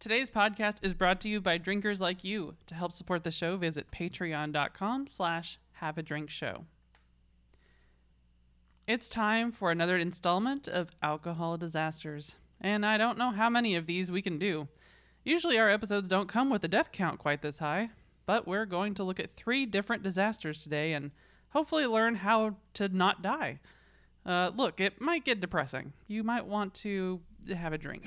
Today's podcast is brought to you by drinkers like you. To help support the show, visit patreon.com slash have a drink show. It's time for another installment of Alcohol Disasters, and I don't know how many of these we can do. Usually our episodes don't come with a death count quite this high, but we're going to look at three different disasters today and hopefully learn how to not die. Uh, look, it might get depressing. You might want to have a drink.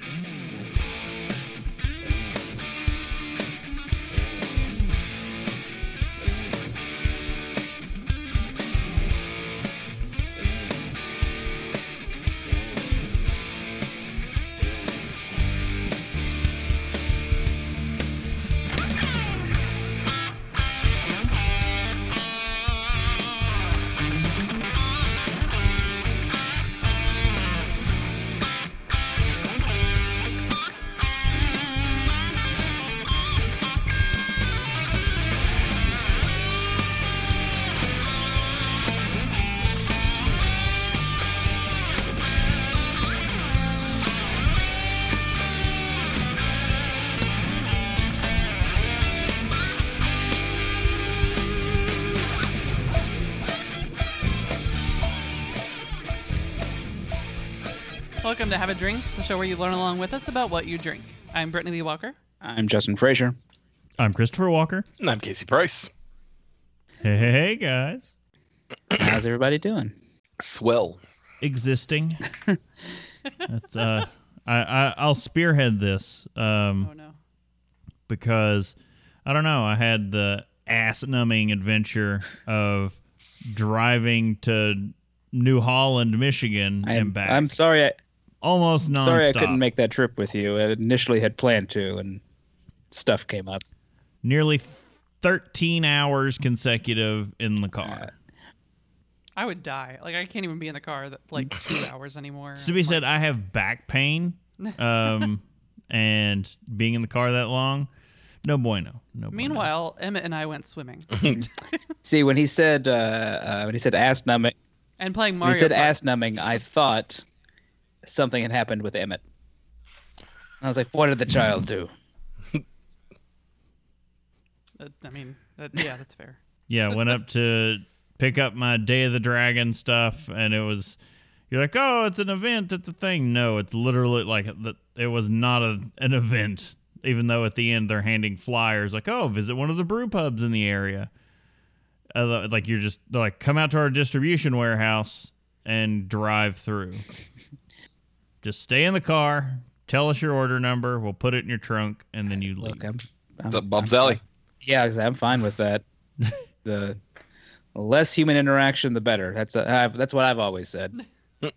To Have a Drink, the show where you learn along with us about what you drink. I'm Brittany Lee Walker. I'm Justin Frazier. I'm Christopher Walker. And I'm Casey Price. Hey, hey, hey, guys. How's everybody doing? Swell. Existing. That's, uh, I, I, I'll spearhead this um, Oh no. because I don't know. I had the ass numbing adventure of driving to New Holland, Michigan, I'm, and back. I'm sorry. I, almost nonstop. sorry I couldn't make that trip with you. I initially had planned to, and stuff came up. nearly 13 hours consecutive in the car. I would die. Like I can't even be in the car that like two hours anymore. to be said, I have back pain, um, and being in the car that long, no bueno. No. bueno. Meanwhile, Emmett and I went swimming See, when he said uh, uh, when he said ass numbing, and playing when Mario. he said Kart. ass numbing, I thought something had happened with Emmett. I was like, "What did the child do?" Uh, I mean, that, yeah, that's fair. yeah, went up to pick up my Day of the Dragon stuff, and it was. You're like, oh, it's an event. It's a thing. No, it's literally like the, it was not a, an event. Even though at the end they're handing flyers, like, oh, visit one of the brew pubs in the area. Uh, like you're just like, come out to our distribution warehouse and drive through. just stay in the car. Tell us your order number. We'll put it in your trunk, and then you leave. Look, I'm, I'm, What's up, Bob's I'm- Alley? Yeah, 'cause I'm fine with that. the less human interaction, the better. That's a, I've, that's what I've always said.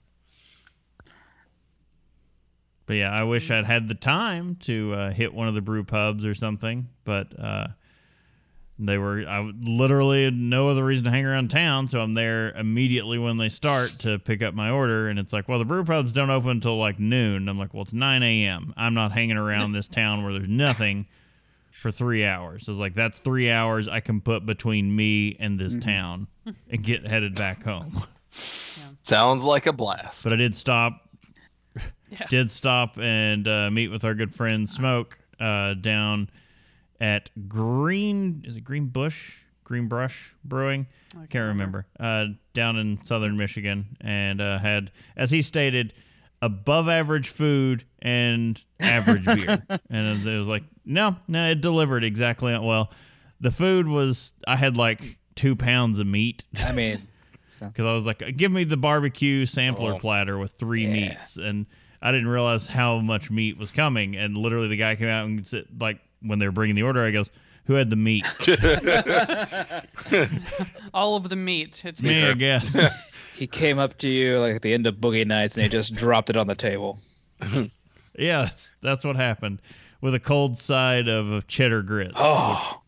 But yeah, I wish I'd had the time to uh, hit one of the brew pubs or something. But uh, they were, I literally had no other reason to hang around town. So I'm there immediately when they start to pick up my order. And it's like, well, the brew pubs don't open until like noon. And I'm like, well, it's 9 a.m. I'm not hanging around this town where there's nothing for three hours. So it's like, that's three hours I can put between me and this town and get headed back home. Sounds like a blast. But I did stop. Yeah. Did stop and uh, meet with our good friend Smoke uh, down at Green. Is it Green Bush? Green Brush Brewing. I Can't remember. Uh, down in southern Michigan, and uh, had, as he stated, above average food and average beer. And it was like, no, no, it delivered exactly. Well, the food was. I had like two pounds of meat I mean, so, because I was like, give me the barbecue sampler Oh. platter with three Yeah. meats, and I didn't realize how much meat was coming. And literally, the guy came out and said, like, when they were bringing the order, I goes, "Who had the meat?" All of the meat. It's Me, I guess. he came up to you like at the end of Boogie Nights, and he just dropped it on the table. yeah, that's that's what happened with a cold side of, of cheddar grits. Oh,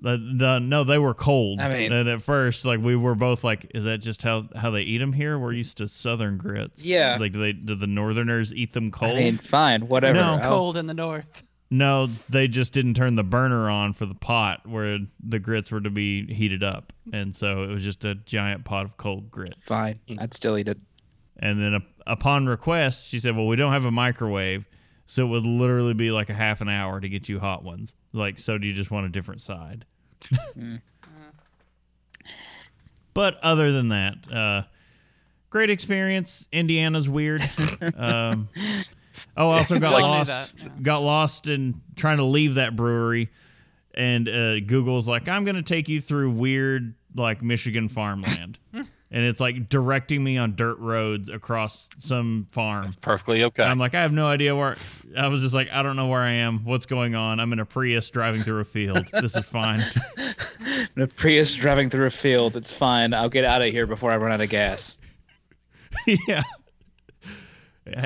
The, the, no, they were cold. I mean- and at first, like we were both like, "Is that just how how they eat them here?" We're used to Southern grits. Yeah. like they do the Northerners eat them cold. I cold? mean, fine, whatever. No. it's cold in the north. No, they just didn't turn the burner on for the pot where the grits were to be heated up, and so it was just a giant pot of cold grits. Fine, I'd still eat it. And then up upon request, she said, "Well, we don't have a microwave, So it would literally be like a half an hour to get you hot ones. Like, so do you just want a different side? Mm. but other than that, uh, great experience. Indiana's weird. um, oh, I also got Tell lost. yeah. Got lost in trying to leave that brewery, and uh, Google's like, "I'm going to take you through weird like Michigan farmland," and it's like directing me on dirt roads across some farm. Perfectly okay. I'm like, I have no idea where. I was just like, I don't know where I am. What's going on? I'm in a Prius driving through a field. This is fine. In a Prius driving through a field. It's fine. I'll get out of here before I run out of gas. yeah.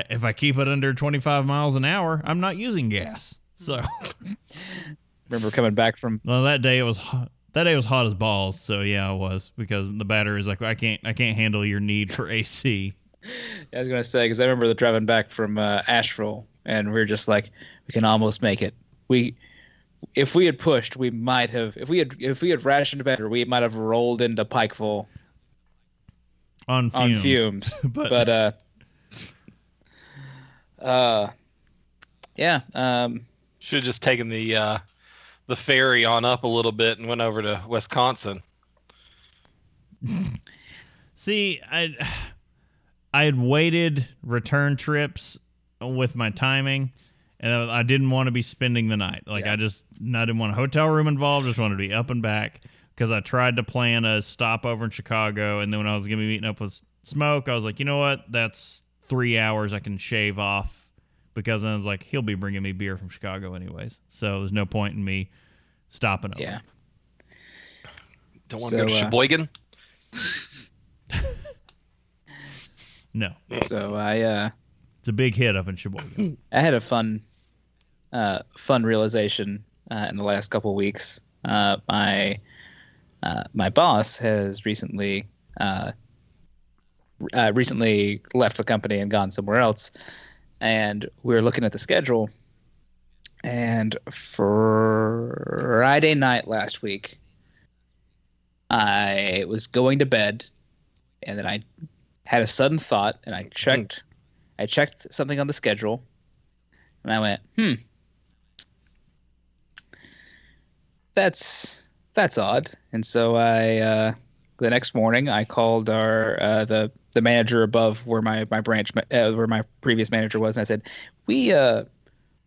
If I keep it under 25 miles an hour, I'm not using gas. So, Remember coming back from well, that day it was hot. That day was hot as balls. So yeah, I was because the battery is like, I can't, I can't handle your need for AC. I was gonna say because I remember the driving back from uh, Asheville, and we were just like, we can almost make it. We, if we had pushed, we might have. If we had, if we had rationed better, we might have rolled into Pikeville On fumes. on fumes. But- but, uh, uh, yeah. Um, Should have just taken the uh, the ferry on up a little bit and went over to Wisconsin. See, I I had waited return trips with my timing, and I I didn't want to be spending the night. Like Yeah. I just I didn't want a hotel room involved. Just wanted to be up and back because I tried to plan a stopover in Chicago, and then when I was gonna be meeting up with Smoke, I was like, you know what? That's three hours I can shave off because I was like, he'll be bringing me beer from Chicago anyways, so there's no point in me stopping over. yeah. Don't want to go to So, uh, Sheboygan. No, So I, uh, it's a big hit up in Sheboygan. I had a fun, uh, fun realization uh, in the last couple of weeks. Uh, my, uh, my boss has recently, uh, uh, recently left the company and gone somewhere else, and we were looking at the schedule. And for Friday night last week, I was going to bed, and then I had a sudden thought, and I checked. I checked something on the schedule, and I went, "Hmm, that's that's odd." And so I, uh, the next morning, I called our uh, the the manager above where my my branch uh, where my previous manager was, and I said, "We uh,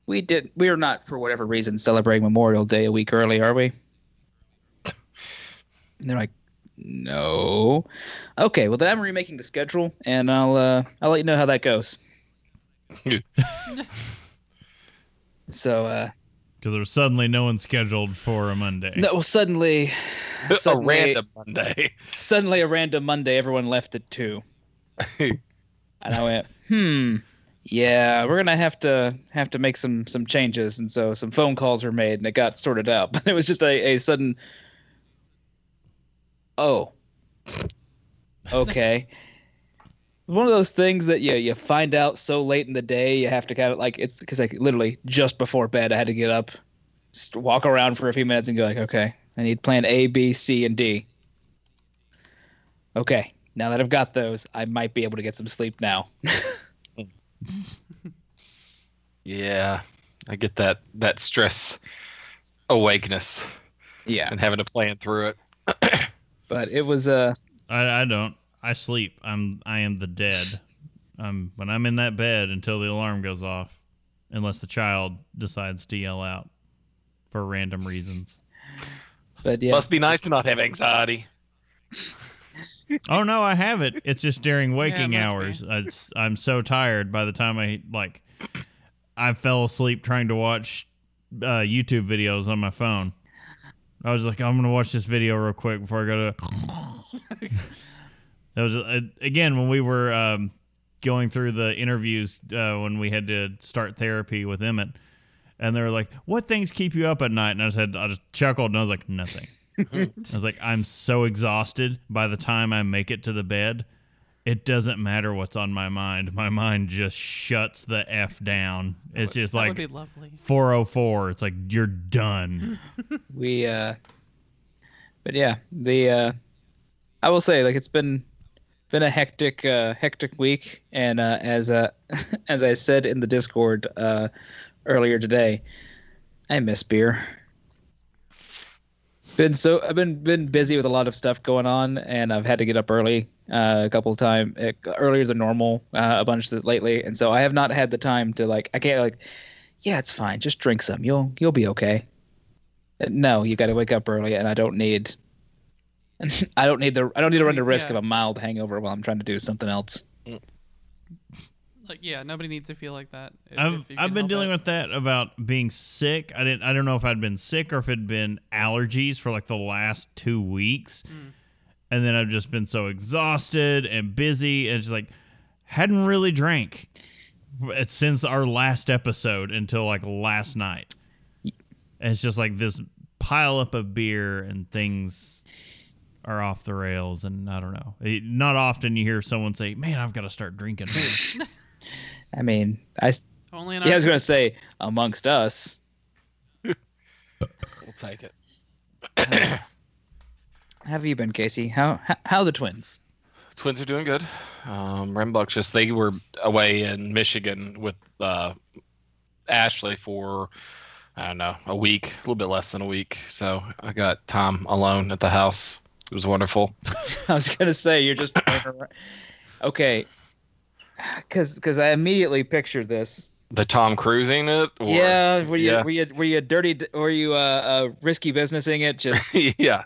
we did we are not for whatever reason celebrating Memorial Day a week early, are we?" And they're like, "No." Okay, well then I'm remaking the schedule, and I'll uh, I'll let you know how that goes. so uh, because there was suddenly no one scheduled for a Monday. no, well, suddenly, a random Monday. suddenly a random Monday, everyone left at two, and I went, hmm, yeah, we're gonna have to have to make some some changes, and so some phone calls were made, and it got sorted out. But it was just a, a sudden, oh, okay. One of those things that you you find out so late in the day, you have to kind of like it's because like literally just before bed, I had to get up, just walk around for a few minutes, and go like, okay, I need plan A, B, C, and D. Okay, now that I've got those, I might be able to get some sleep now. Yeah, I get that that stress awakeness yeah, and having to plan through it. but it was uh I, I don't. I sleep. I'm. I am the dead. Um, when I'm in that bed until the alarm goes off, unless the child decides to yell out for random reasons. but yeah. Must be nice to not have anxiety. Oh no, I have it. It's just during waking must hours. It's, I'm so tired by the time I like. I fell asleep trying to watch uh, YouTube videos on my phone. I was like, I'm gonna watch this video real quick before I go to. That was uh, again when we were um, going through the interviews uh, when we had to start therapy with Emmett, and they were like, "What things keep you up at night?" And I said, I just chuckled and I was like, "Nothing." I was like, I'm so exhausted by the time I make it to the bed. It doesn't matter what's on my mind. My mind just shuts the F down. It's just that like would be lovely. 404. It's like, you're done. we uh but yeah the uh i will say like it's been been a hectic uh, hectic week, and uh, as uh, as I said in the Discord uh, earlier today, I miss beer. Been so I've been been busy with a lot of stuff going on, and I've had to get up early uh, a couple of times earlier than normal uh, a bunch lately, and so I have not had the time to like I can't like yeah it's fine just drink some you'll you'll be okay. No, you got to wake up early, and I don't need I don't need the I don't need to run the risk Yeah. of a mild hangover while I'm trying to do something else. Like, yeah, nobody needs to feel like that. if- I've if I've been dealing it. with that about being sick. I didn't I don't know if I'd been sick or if it'd been allergies for like the last two weeks, Mm. and then I've just been so exhausted and busy. And it's like hadn't really drank since our last episode until like last night. And it's just like this pile up of beer and things are off the rails and I don't know. It- not often you hear someone say, "Man, I've got to start drinking." more." I mean, I Only yeah, I was gonna say amongst us. We'll take it. How have you been, Casey? How how, how are the twins? Twins are doing good. Um, just—they were away in Michigan with uh, Ashley for, I don't know, a week, a little bit less than a week. So I got Tom alone at the house. It was wonderful. I was gonna say you're just okay, because because I immediately pictured this. The Tom Cruising it? Or, yeah, were you yeah. were you were you dirty? Were you uh, uh risky businessing it? Just yeah.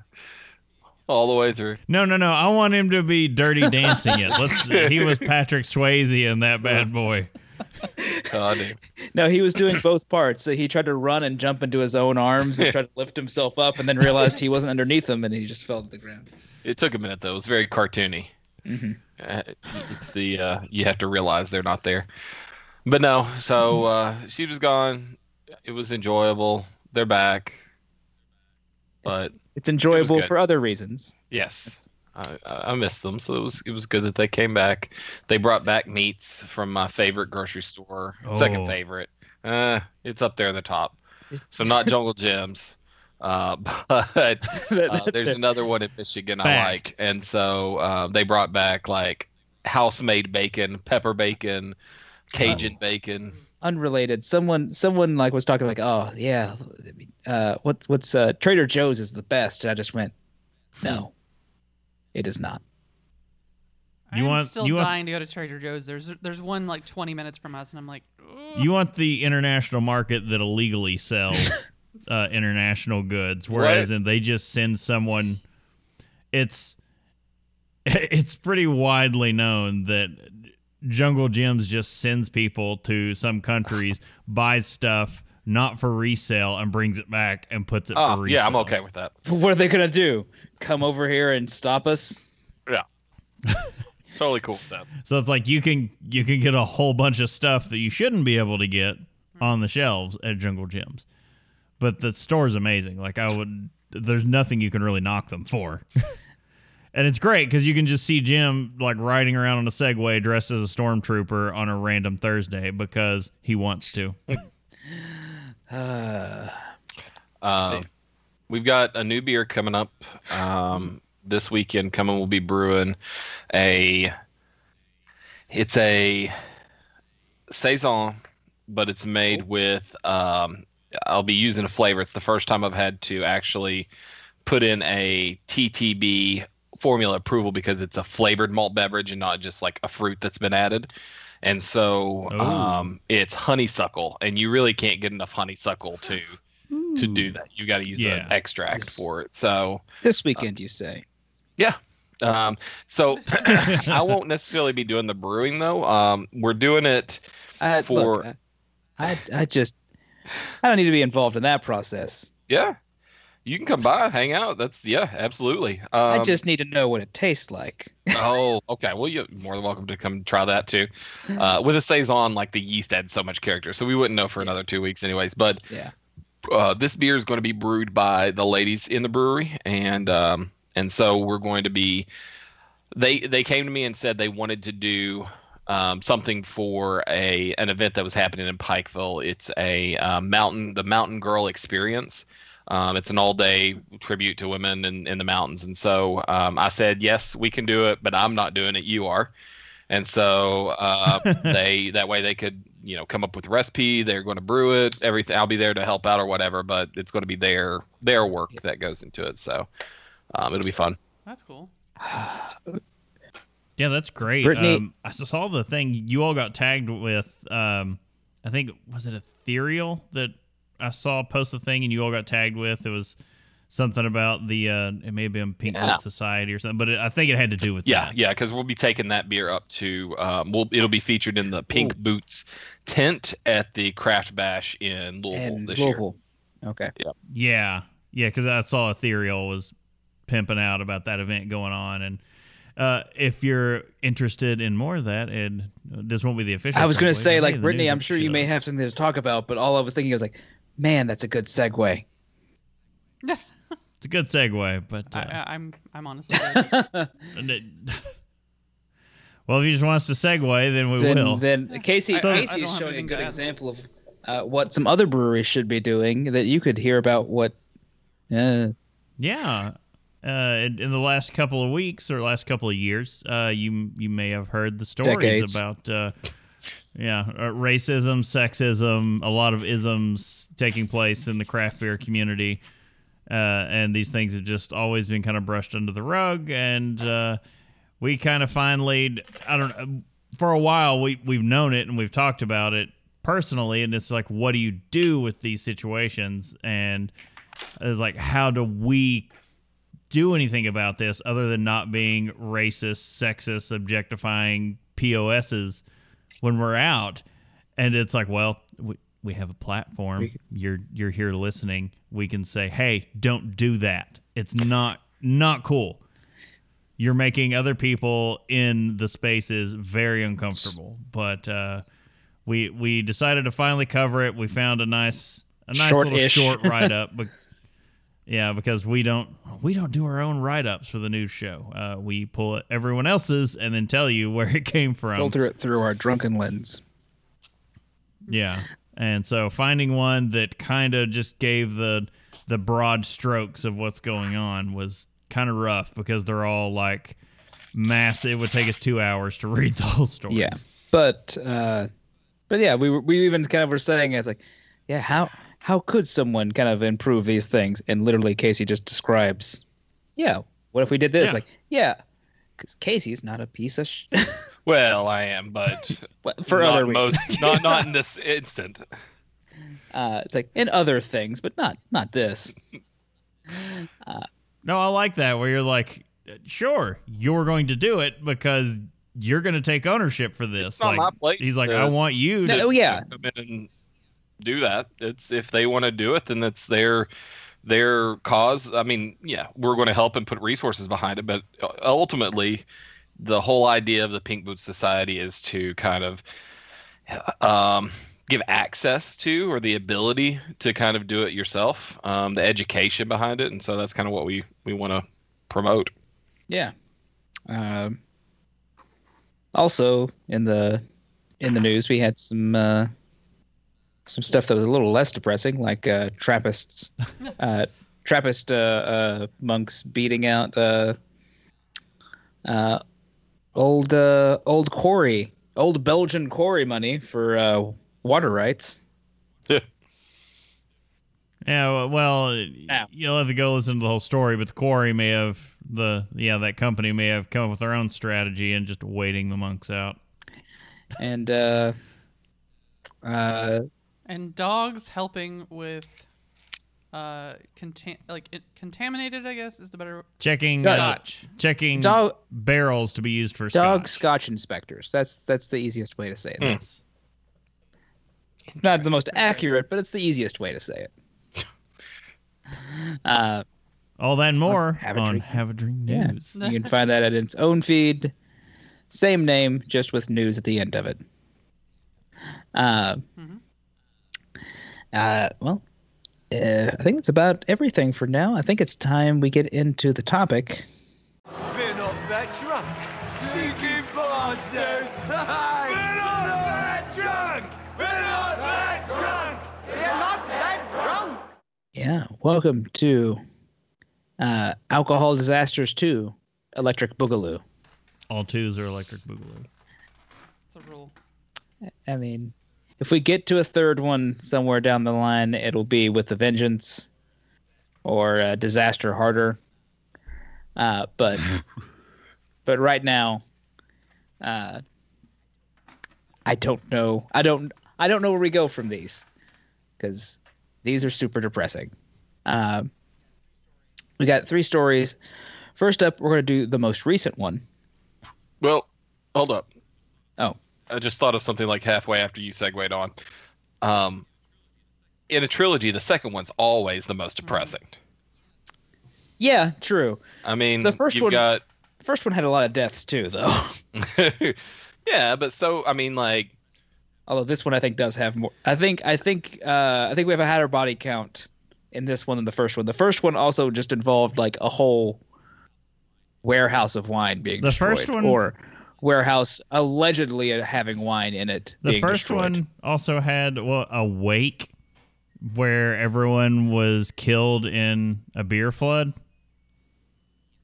All the way through. No, no, no. I want him to be dirty dancing it. Let's. He was Patrick Swayze in that bad boy. Dude. no, he was doing both parts. So he tried to run and jump into his own arms and tried to lift himself up, and then realized he wasn't underneath him, and he just fell to the ground. It took a minute, though. It was very cartoony. hmm Uh, it's the uh, you have to realize they're not there. But no, so uh, she was gone. It was enjoyable. They're back. But It's enjoyable good. for other reasons. yes, I, I I missed them. So it was it was good that they came back. They brought back meats from my favorite grocery store. Second Oh. favorite. Uh, it's up there in the top. So not Jungle Jim's. Uh, but uh, there's another one in Michigan I like, and so uh, they brought back like house-made bacon, pepper bacon, Cajun bacon. unrelated. Someone someone like was talking like, oh yeah, uh, what's what's uh, Trader Joe's is the best, and I just went, no, it is not. You I'm want- still you want- dying to go to Trader Joe's. There's there's one like 20 minutes from us, and I'm like, "Ugh." You want the international market that illegally sells uh, international goods, whereas Right. in they just send someone. It's it's pretty widely known that Jungle Jim's just sends people to some countries, buys stuff not for resale, and brings it back and puts it for Oh, resale. yeah, I'm okay with that. What are they gonna do? Come over here and stop us? Yeah. totally cool with that. So it's like you can you can get a whole bunch of stuff that you shouldn't be able to get on the shelves at Jungle Jim's. But the store's amazing. Like I would there's nothing you can really knock them for. and it's great cuz you can just see Jim like riding around on a Segway dressed as a stormtrooper on a random Thursday because he wants to. Uh, Um, we've got a new beer coming up um, this weekend. Coming, we'll be brewing a. It's a saison, but it's made with. Um, I'll be using a flavor. It's the first time I've had to actually put in a TTB formula approval because it's a flavored malt beverage and not just like a fruit that's been added. And so Oh. um, it's honeysuckle, and you really can't get enough honeysuckle to to do that. You got to use Yeah. an extract Yes. for it. So, this weekend, you say? Yeah. Um, so I won't necessarily be doing the brewing though. Um, we're doing it. I, For- look, I, I I just I don't need to be involved in that process. Yeah, you can come by, hang out. That's yeah, absolutely. Um, I just need to know what it tastes like. oh, okay. Well, you're more than welcome to come try that too. Uh, with a saison, like the yeast adds so much character, so we wouldn't know for another two weeks, anyways. But Yeah. Uh, this beer is going to be brewed by the ladies in the brewery, and um, and so we're going to be. They they came to me and said they wanted to do um, something for a an event that was happening in Pikeville. It's a uh, mountain the Mountain Girl Experience. Um, it's an all day tribute to women in, in the mountains. And so um, I said, yes, we can do it, but I'm not doing it. You are. And so uh, they that way they could you know come up with a recipe. They're going to brew it. Everything. I'll be there to help out or whatever, but it's going to be their their work that goes into it. So um, it'll be fun. That's cool. Yeah, that's great. Brittany- Um, I saw the thing you all got tagged with. Um, I think was it Ethereal that I saw post the thing and you all got tagged with. It was something about the uh, it may have been Pink Yeah. Boot Society or something, but it, I think it had to do with Yeah, that. yeah, because we'll be taking that beer up to. Um, we'll it'll be featured in the Pink Boots tent at the Craft Bash in Louisville And this year. Okay. Yeah, yeah, because I saw Ethereal was pimping out about that event going on, and uh, if you're interested in more of that, and this won't be the official. I was going to say, like, Brittany, I'm sure you may have something to talk about, but all I was thinking was like, man, that's a good segue. It's a good segue, but I, uh, I, I'm I'm honestly. good. and it- well, if you just want us to segue, then we then, will. then Casey, I- I- I Casey is showing a good example of uh, what some other breweries should be doing that you could hear about what. Uh, Yeah. Uh, in, in the last couple of weeks or last couple of years, uh, you you may have heard the stories Decades. about uh, yeah uh, racism, sexism, a lot of isms taking place in the craft beer community, uh, and these things have just always been kind of brushed under the rug. And uh, we kind of finally, I don't know, for a while we we've known it and we've talked about it personally, and it's like, what do you do with these situations? And it's like, how do we do anything about this other than not being racist, sexist, objectifying POSs when we're out? And it's like, well, we, have a platform. You're you're here listening. We can say, hey, don't do that. It's not not cool. You're making other people in the spaces very uncomfortable. But uh, we we decided to finally cover it. We found a nice a nice little Short-ish. short write up. But yeah, because we don't we don't do our own write ups for the news show. Uh, we pull everyone else's and then tell you where it came from. filter it through our drunken lens. Yeah. And so finding one that kind of just gave the the broad strokes of what's going on was kind of rough because they're all like massive. It would take us two hours to read the whole story. Yeah, but uh, but yeah, we were, we even kind of were saying it's like, yeah, how how could someone kind of improve these things? And literally, Casey just describes, yeah, what if we did this? Yeah. Like, yeah, because Casey's not a piece of sh- Well, I am, but But for not other reasons. most, not not in this instant. Uh, it's like in other things, but not not this. No, I like that where you're like, sure, you're going to do it because you're going to take ownership for this. not like, my place He's like, to- I want you to. No, oh yeah, come in and do that. It's if they want to do it, then it's their their cause. I mean, yeah, we're going to help and put resources behind it, but ultimately, the whole idea of the Pink Boots Society is to kind of um, give access to or the ability to kind of do it yourself, um, the education behind it, and so that's kind of what we we want to promote. yeah. Um, also, in the in the news, we had some uh, some stuff that was a little less depressing, like uh, Trappists, uh, Trappist uh, uh, monks beating out uh, uh, old uh, old quarry, old Belgian quarry money for uh, water rights. Yeah, Yeah. well, you'll have to go listen to the whole story, but the quarry may have the yeah that company may have come up with their own strategy and just waiting the monks out. And uh, uh, and dogs helping with uh contam- like it, contaminated i guess is the better Checking uh, scotch checking dog barrels to be used for dog scotch. scotch inspectors. That's that's the easiest way to say it. Yes. It's not the most accurate, but it's the easiest way to say it. Uh, All that and more Have a on Drink. Have a Drink Yeah. News. you can find that at its own feed, same name, just with news at the end of it. Uh, Mhm. uh, well, uh, I think it's about everything for now. I think it's time we get into the topic. We're not that drunk. Cheeky bastards! We're that drunk! We're that drunk! We're not that drunk! Yeah, welcome to uh, Alcohol Disasters 2 Electric Boogaloo. All twos are electric boogaloo. It's a rule. I mean, if we get to a third one somewhere down the line, it'll be with a vengeance or uh, disaster harder. Uh, but but right now, uh, I don't know. I don't. I don't know where we go from these because these are super depressing. Um, we got three stories. First up, we're going to do the most recent one. Well, hold up. Oh. I just thought of something like halfway after you segued on. Um, in a trilogy, the second one's always the most depressing. Yeah, true. I mean, The first you've one- got The first one had a lot of deaths too, though. yeah, but so I mean, like Although this one I think does have more. I think I think uh, I think we have a higher body count in this one than the first one. The first one also just involved like a whole warehouse of wine being The destroyed, first one- or warehouse allegedly having wine in it. The being first destroyed. one also had well, a wake where everyone was killed in a beer flood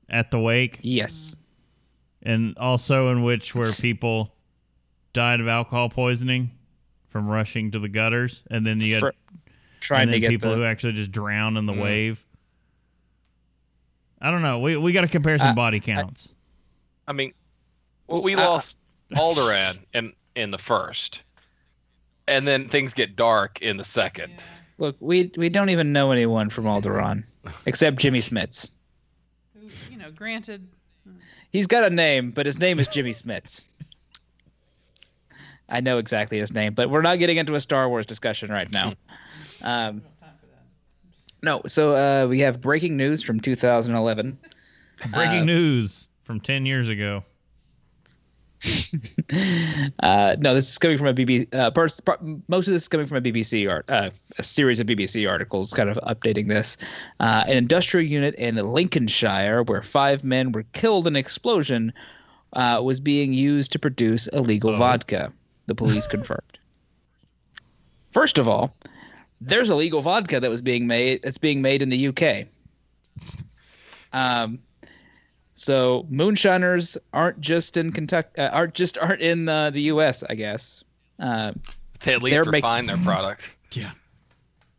at the wake, yes, and also in which where people died of alcohol poisoning from rushing to the gutters, and then you had For- trying to get people the, who actually just drown in the Mm. wave. I don't know. We we got to compare some Uh, body counts. I mean, well, we Uh, lost Alderaan in in the first, and then things get dark in the second. Yeah. look. We we don't even know anyone from Alderaan except Jimmy Smits. Who, you know, granted, He's got a name, but his name is Jimmy Smits. I know exactly his name, but we're not getting into a Star Wars discussion right now. Um, no, so uh, we have breaking news from 2011. Breaking uh, news from ten years ago. Uh, no, this is coming from a BBC. Uh, parts, part, most of this is coming from a BBC art, uh, a series of BBC articles, kind of updating this. Uh, an industrial unit in Lincolnshire, where five men were killed in an explosion, uh, was being used to produce illegal Oh. vodka. The police confirmed. First of all, there's illegal vodka that was being made. That's being made in the UK. Um, so moonshiners aren't just in Kentucky, uh, aren't just aren't in the, the U.S. I guess. Uh, They at least They're making- refine their product. Yeah.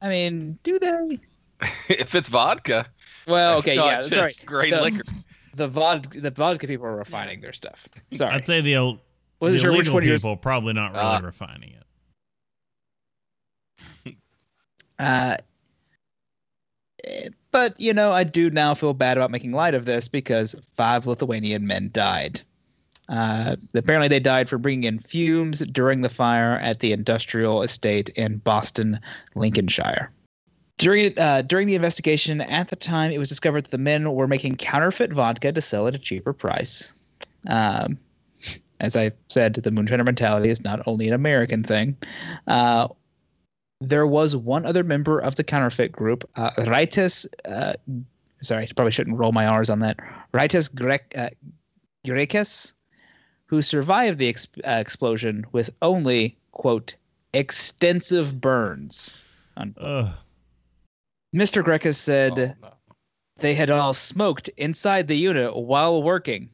I mean, do they? if it's vodka, Well, it's okay, not yeah, just sorry. great the, liquor. The vodka, the vodka people are refining their stuff. Sorry, I'd say the, il- wasn't the sure which illegal one you're. people probably not really Ah. refining it. Uh, but you know, I do now feel bad about making light of this because five Lithuanian men died. Uh, apparently, they died from bringing in fumes during the fire at the industrial estate in Boston, Lincolnshire. During uh, during the investigation, at the time, it was discovered that the men were making counterfeit vodka to sell at a cheaper price. Um, as I said, the moonshiner mentality is not only an American thing. Uh, there was one other member of the counterfeit group, uh, Raitis. Uh, sorry, probably shouldn't roll my R's on that. Raitis Grek, uh, Grekes, who survived the ex- uh, explosion with only quote extensive burns. Ugh. Mr. Grekes said Oh, no. they had all smoked inside the unit while working.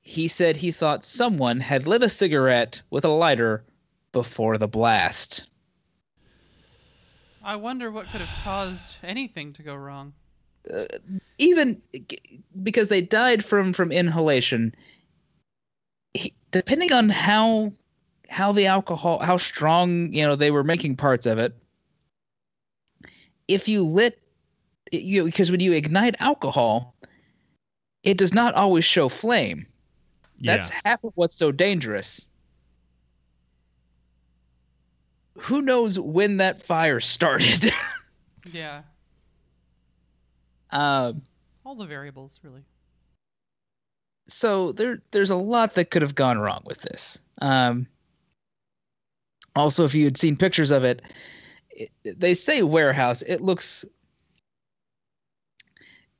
He said he thought someone had lit a cigarette with a lighter before the blast. I wonder what could have caused anything to go wrong. Uh, even because they died from from inhalation he- depending on how how the alcohol how strong you know they were making parts of it if you lit you because when you ignite alcohol it does not always show flame Yeah. that's half of what's so dangerous who knows when that fire started Yeah, um all the variables, really. so there there's a lot that could have gone wrong with this. Um, also, if you had seen pictures of it, it they say warehouse. It looks.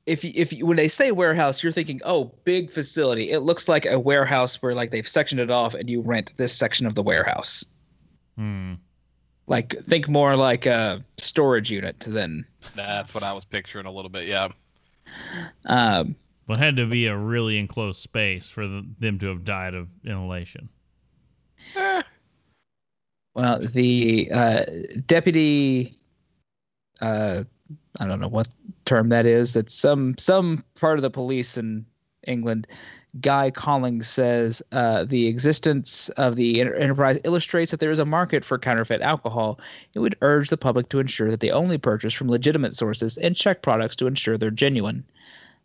If you, if you, when they say warehouse, you're thinking, oh, big facility. It looks like a warehouse where like they've sectioned it off and you rent this section of the warehouse. Hmm. Like think more like a storage unit to then. That's what I was picturing a little bit. Yeah. Um, Well, it had to be a really enclosed space for the, them to have died of inhalation. well, the uh, deputy, uh, I don't know what term that is. It's some some part of the police in England. Guy Collings says uh, the existence of the enter- enterprise illustrates that there is a market for counterfeit alcohol. It would urge the public to ensure that they only purchase from legitimate sources and check products to ensure they're genuine.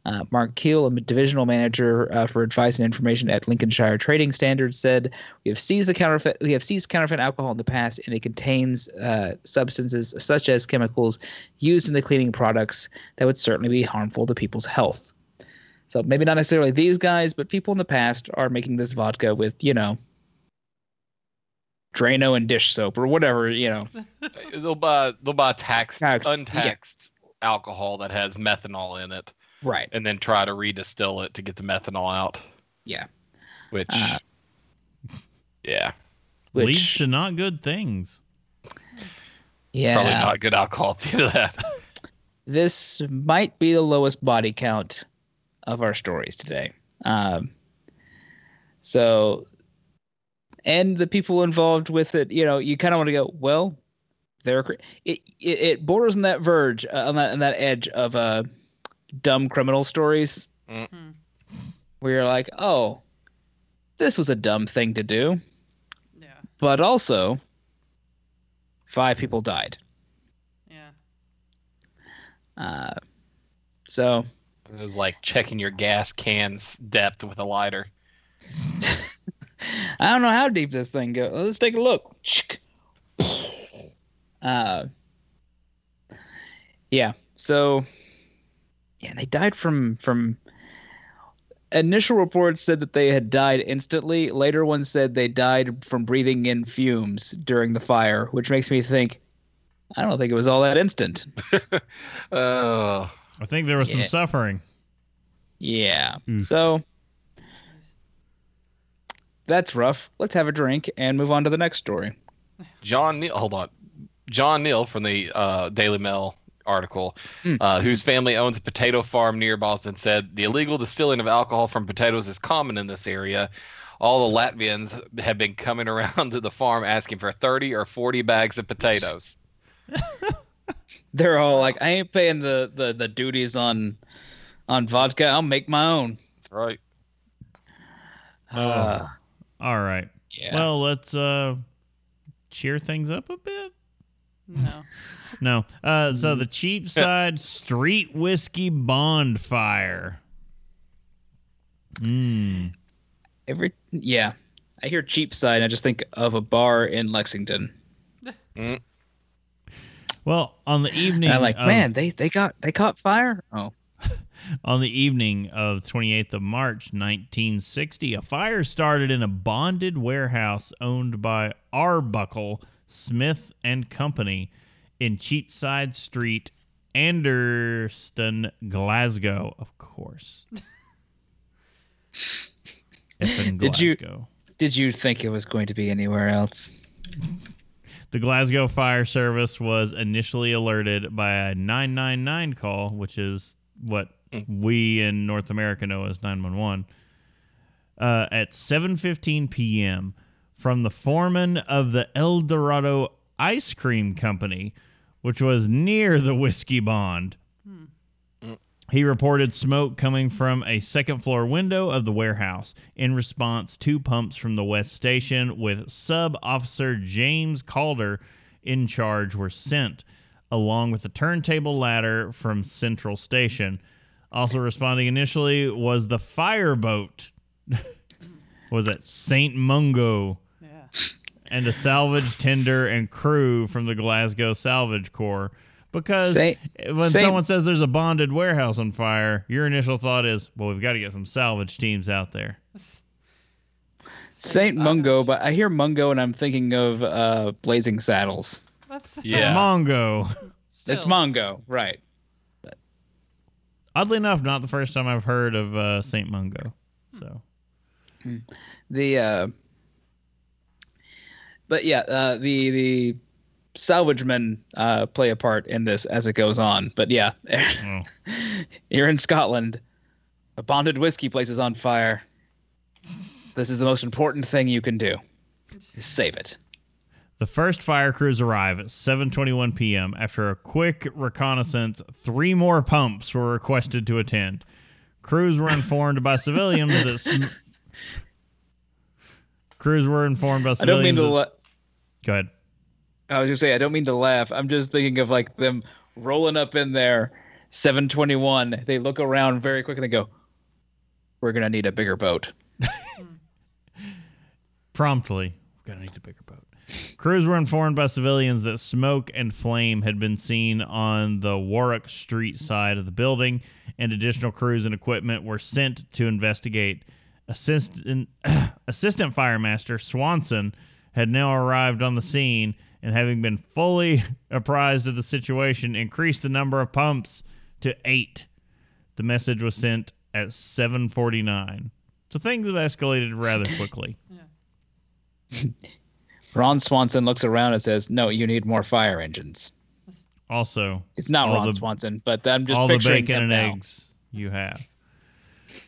Uh, Mark Keel, a divisional manager uh, for advice and information at Lincolnshire Trading Standards, said, "We have seized the counterfeit. We have seized counterfeit alcohol in the past, and it contains uh, substances such as chemicals used in the cleaning products that would certainly be harmful to people's health. So maybe not necessarily these guys, but people in the past are making this vodka with, you know, Drano and dish soap or whatever, you know. They'll buy they'll buy taxed Taxed, yeah. untaxed alcohol that has methanol in it, Right. and then try to redistill it to get the methanol out. Yeah. Which, Uh, yeah, Which, Leads to not good things. yeah. probably not good alcohol at the end of that. this might be the lowest body count of our stories today. Um, so, and the people involved with it, you know, you kind of want to go, well, they're it, it it borders on that verge, uh, on that on that edge of uh, dumb criminal stories, Mm. Hmm. where you're like, oh, this was a dumb thing to do, Yeah. but also, five people died. Yeah. Uh, so It was like checking your gas can's depth with a lighter. I don't know how deep this thing goes. Let's take a look. Uh, yeah. So, yeah, they died from from. Initial reports said that they had died instantly. Later ones said they died from breathing in fumes during the fire, which makes me think. I don't think it was all that instant. Oh, I think there was some suffering. Yeah. Oof. So that's rough. Let's have a drink and move on to the next story. John Neal. Hold on, John Neal from the uh, Daily Mail article, Hmm. uh, whose family owns a potato farm near Boston, said the illegal distilling of alcohol from potatoes is common in this area. All the Latvians have been coming around to the farm asking for 30 or 40 bags of potatoes. They're all like, I ain't paying the, the, the duties on on vodka. I'll make my own. That's right. Uh, All right. yeah. Well, let's uh cheer things up a bit. No. No. Uh so the Cheapside Street Whiskey Bonfire. Mm. Every yeah. I hear Cheapside. I just think of a bar in Lexington. Well, on the evening And I'm like, of- man, they they got they caught fire. Oh, On the evening of 28th of March 1960, a fire started in a bonded warehouse owned by Arbuckle Smith and Company in Cheapside Street, Anderston, Glasgow, of course. Did you- did you think it was going to be anywhere else? The Glasgow Fire Service was initially alerted by a 999 call, which is what we in North America know as 911, uh, at 7:15 p.m. from the foreman of the El Dorado Ice Cream Company, which was near the Whiskey Bond. He reported smoke coming from a second floor window of the warehouse. In response, two pumps from the West Station with Sub Officer James Calder in charge were sent, along with a turntable ladder from Central Station. Also responding initially was the fireboat. was it St. Mungo? Yeah. and a salvage tender and crew from the Glasgow Salvage Corps. Because Say- when say- someone says there's a bonded warehouse on fire, your initial thought is, well, we've got to get some salvage teams out there. Saint Mungo, but I hear Mungo and I'm thinking of uh, Blazing Saddles. That's Yeah. Mongo. It's still- Mongo, right? Oddly enough, not the first time I've heard of uh, St. Mungo. So, the uh but yeah uh the the salvagemen uh, play a part in this as it goes on. But yeah, Oh. you're in Scotland. A bonded whiskey place is on fire. This is the most important thing you can do. Save it. The first fire crews arrive at 7:21 p.m. After a quick reconnaissance, three more pumps were requested to attend. Crews were informed by civilians that sm- crews were informed by civilians. I don't mean to. that s- Go ahead. I was gonna say I don't mean to laugh. I'm just thinking of like them rolling up in there, 721. They look around very quickly and go, "We're gonna need a bigger boat." Promptly, we're gonna need a bigger boat. Crews were informed by civilians that smoke and flame had been seen on the Warwick Street side of the building, and additional crews and equipment were sent to investigate. Assistant Assistant Fire Master Swanson had now arrived on the scene, and having been fully apprised of the situation, increased the number of pumps to eight. The message was sent at 7:49. So things have escalated rather quickly. Ron Swanson looks around and says, "No, you need more fire engines." Also, It's not Ron the- Swanson, but I'm just all the bacon him and now. eggs you have.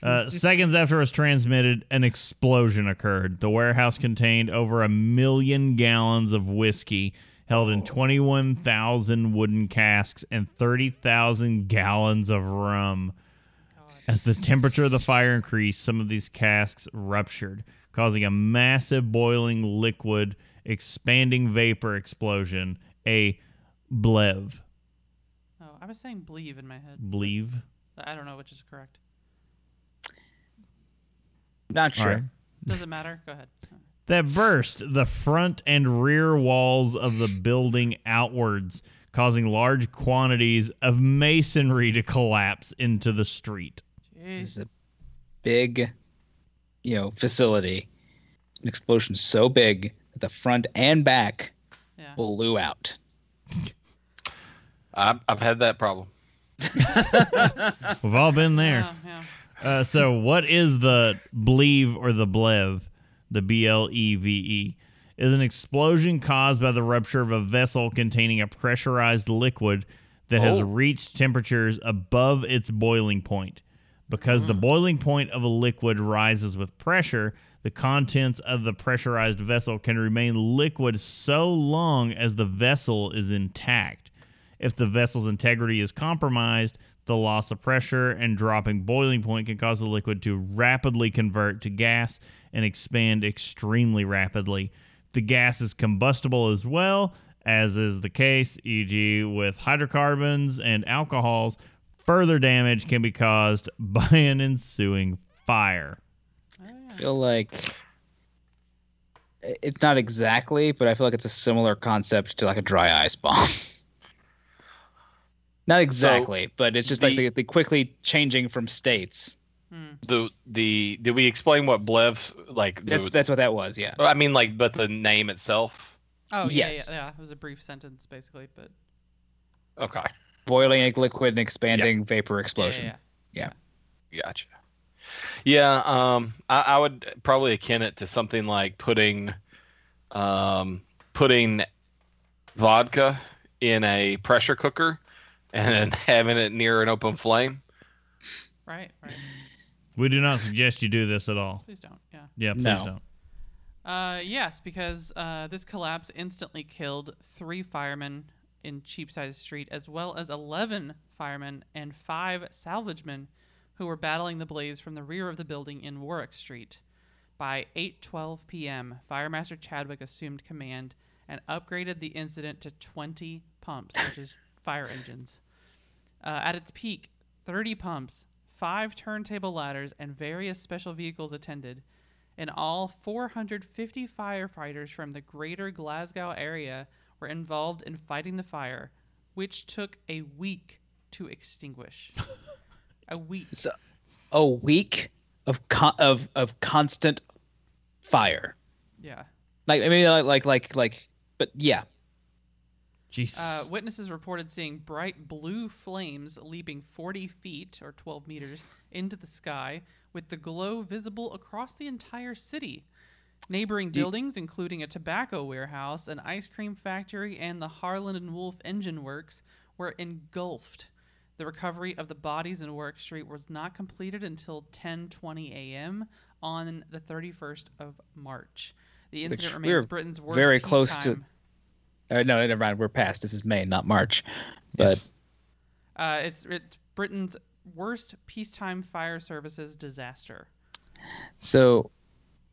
Uh, seconds after it was transmitted, an explosion occurred. The warehouse contained over a million gallons of whiskey held in 21,000 wooden casks and 30,000 gallons of rum. As the temperature of the fire increased, some of these casks ruptured, causing a massive boiling liquid expanding vapor explosion, a blev. Oh, I was saying believe in my head. Believe. I don't know which is correct. Not sure. right. Doesn't matter. Go ahead. that burst the front and rear walls of the building outwards, causing large quantities of masonry to collapse into the street. This is a big, you know, facility. An explosion so big that the front and back Yeah. blew out. I've, I've had that problem. We've all been there. Yeah, yeah. Uh, so, what is the Believe or the BLEV? The B L E V E is an explosion caused by the rupture of a vessel containing a pressurized liquid that has Oh. reached temperatures above its boiling point. Because the boiling point of a liquid rises with pressure, the contents of the pressurized vessel can remain liquid so long as the vessel is intact. If the vessel's integrity is compromised, the loss of pressure and dropping boiling point can cause the liquid to rapidly convert to gas and expand extremely rapidly. The gas is combustible as well, as is the case, e.g., with hydrocarbons and alcohols. Further damage can be caused by an ensuing fire. Ah. I feel like it's not exactly, but I feel like it's a similar concept to like a dry ice bomb. not exactly, but it's just like the- the, the quickly changing from states. Hmm. The the did we explain what Blev like? the- That's that's what that was. Yeah. I mean, like, but the name itself. Oh yeah, Yes. yeah, yeah. It was a brief sentence basically, but Okay, Boiling egg liquid and expanding vapor yeah, explosion. yeah, gotcha. Yeah, um, I, I would probably akin it to something like putting, um, putting vodka in a pressure cooker and then having it near an open flame. Right, right. We do not suggest you do this at all. Please don't. Yeah. Yeah, please No. don't. Uh, yes, because uh, this collapse instantly killed three firemen in Cheapside Street, as well as 11 firemen and five salvagemen who were battling the blaze from the rear of the building in Warwick Street. By 8:12 p.m., Firemaster Chadwick assumed command and upgraded the incident to 20 pumps, which is fire engines. Uh, at its peak, 30 pumps, five turntable ladders, and various special vehicles attended. In all, 450 firefighters from the greater Glasgow area were involved in fighting the fire, which took a week to extinguish. a week. So, a week of con- of of constant fire. Yeah. Like I mean, like like like like, but yeah, Jesus. Uh, witnesses reported seeing bright blue flames leaping 40 feet or 12 meters into the sky, with the glow visible across the entire city. Neighboring buildings, including a tobacco warehouse, an ice cream factory, and the Harland and Wolff engine works, were engulfed. The recovery of the bodies in Warwick Street was not completed until 10:20 a.m. on the 31st of March. The incident we're remains Britain's worst very close to- Uh, no, never mind. We're past. This is May, not March. But Uh, it's it's Britain's worst peacetime fire services disaster. so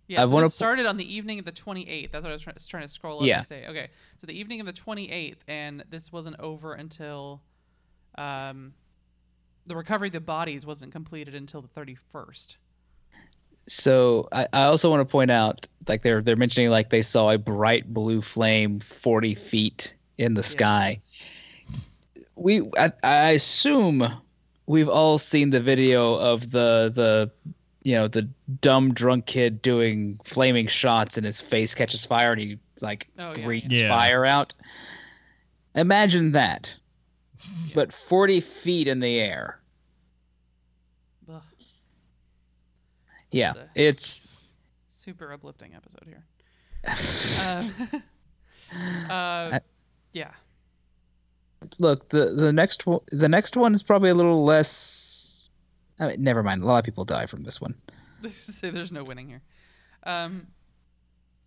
Yeah, I so po- started on the evening of the 28th. That's what I was try- trying to scroll up Yeah. to say. Okay, so the evening of the 28th, and this wasn't over until um, the recovery of the bodies wasn't completed until the 31st. So I, I also want to point out like they're they're mentioning like they saw a bright blue flame 40 feet in the sky. We I, I assume we've all seen the video of the the you know the dumb drunk kid doing flaming shots and his face catches fire and he like Oh, yeah, breathes yeah. fire out. Imagine that. But 40 feet in the air Ugh, yeah It's it's super uplifting episode here. uh, uh, yeah. look the the next one the next one is probably a little less I mean, never mind a lot of people die from this one say there's no winning here. Um,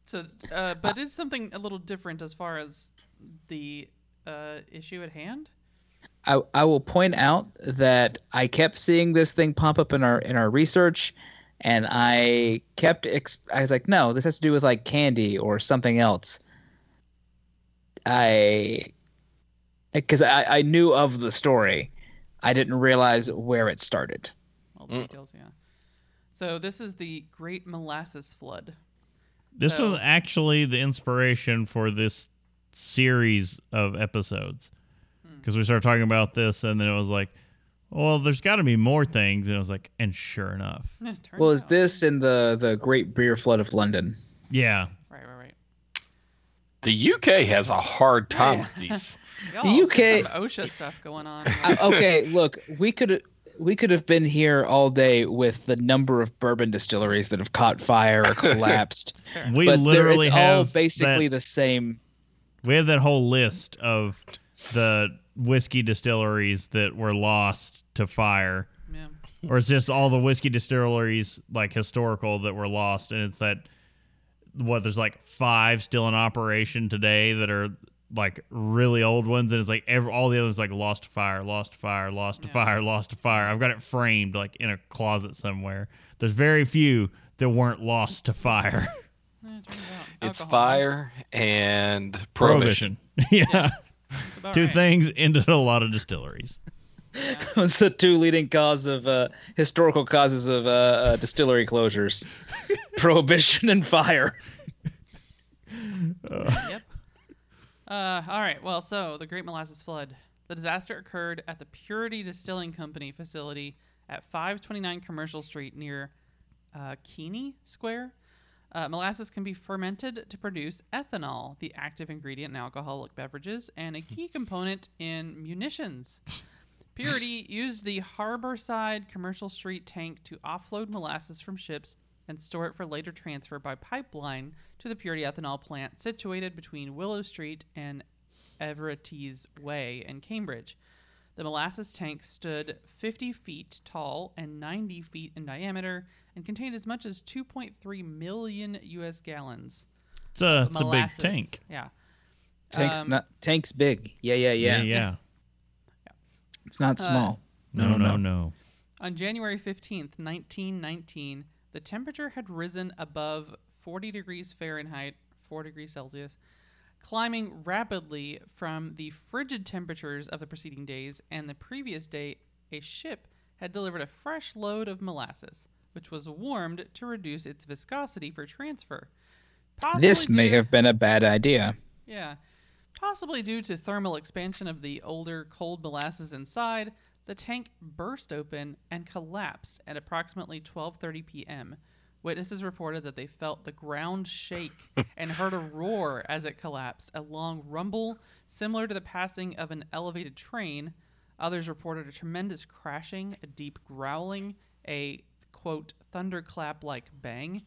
so, uh, but it's something a little different as far as the uh, issue at hand. I, I will point out that I kept seeing this thing pop up in our in our research, and I kept ex- I was like, no, this has to do with like candy or something else. I because I, I knew of the story, I didn't realize where it started. All the details, yeah. So this is the Great Molasses Flood. This So- was actually the inspiration for this series of episodes. Hmm. Because we started talking about this, and then it was like, well, there's got to be more things. And it was like, and sure enough. Well, is out. this in the the Great Beer Flood of London? Yeah. Right, right, right. The UK has a hard time with these. Y'all, UK there's OSHA stuff going on. Uh, okay, look, we could we could have been here all day with the number of bourbon distilleries that have caught fire or collapsed. We but literally it's have all basically that, the same. we have that whole list of the whiskey distilleries that were lost to fire. Yeah. or it's just all the whiskey distilleries like historical that were lost and it's that what there's like five still in operation today that are like really old ones and it's like every, all the others like lost to fire lost to fire lost to Yeah. fire lost to fire i've got it framed like in a closet somewhere there's very few that weren't lost to fire turns. It's fire and prohibition. yeah That's about two right. things ended a lot of distilleries It's the two leading cause of uh, historical causes of uh, uh, distillery closures: prohibition and fire. Yep. Uh, all right. Well, so the Great Molasses Flood. The disaster occurred at the Purity Distilling Company facility at 529 Commercial Street near uh, Keany Square. Uh, molasses can be fermented to produce ethanol, the active ingredient in alcoholic beverages, and a key component in munitions. Purity used the Harborside Commercial Street tank to offload molasses from ships and store it for later transfer by pipeline to the Purity ethanol plant situated between Willow Street and Evereteze Way in Cambridge. The molasses tank stood 50 feet tall and 90 feet in diameter and contained as much as 2.3 million U.S. gallons. it's a, it's a big tank Yeah. Tanks Um, not tanks big. Yeah, yeah, yeah. yeah yeah It's not Uh, small. no no no On January 15th, 1919, the temperature had risen above 40 degrees Fahrenheit, 4 degrees Celsius, climbing rapidly from the frigid temperatures of the preceding days, and the previous day, a ship had delivered a fresh load of molasses, which was warmed to reduce its viscosity for transfer. This may due- have been a bad idea. yeah. Possibly due to thermal expansion of the older cold molasses inside, the tank burst open and collapsed at approximately 12:30 p.m. Witnesses reported that they felt the ground shake and heard a roar as it collapsed, a long rumble similar to the passing of an elevated train. Others reported a tremendous crashing, a deep growling, a quote thunderclap like bang,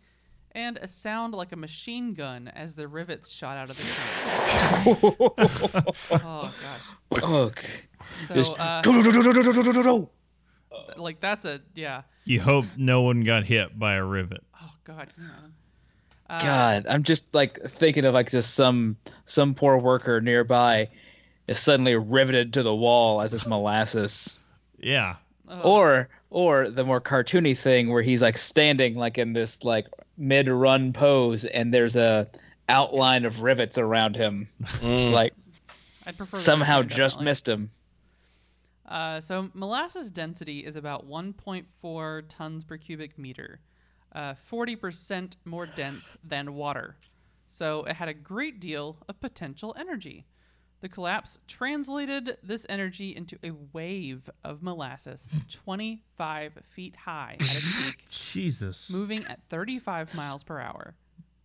and a sound like a machine gun as the rivets shot out of the tank. oh gosh. okay. So uh. Like that's a yeah. You hope no one got hit by a rivet. Oh god. Yeah. Uh, God, I'm just like thinking of like just some some poor worker nearby is suddenly riveted to the wall as this molasses. Yeah. oh, Or or the more cartoony thing where he's like standing like in this like mid run pose and there's a outline of rivets around him. Mm. Like I'd prefer somehow just definitely. missed him. Uh, so molasses density is about 1.4 tons per cubic meter, uh, 40% more dense than water. So it had a great deal of potential energy. The collapse translated this energy into a wave of molasses 25 feet high at its peak, Jesus. moving at 35 miles per hour.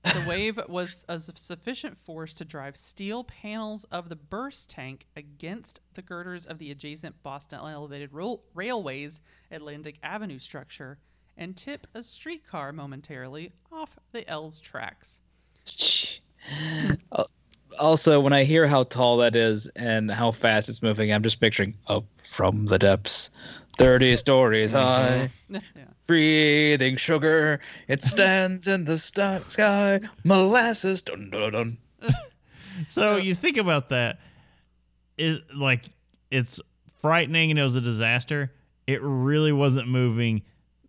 The wave was a sufficient force to drive steel panels of the burst tank against the girders of the adjacent Boston Elevated Rail- Railway's Atlantic Avenue structure and tip a streetcar momentarily off the L's tracks. Also, when I hear how tall that is and how fast it's moving, I'm just picturing up from the depths, 30 stories mm-hmm. high, yeah. breathing sugar. It stands in the sta- sky, molasses. Dun, dun, dun. So you think about that, it like it's frightening and it was a disaster. It really wasn't moving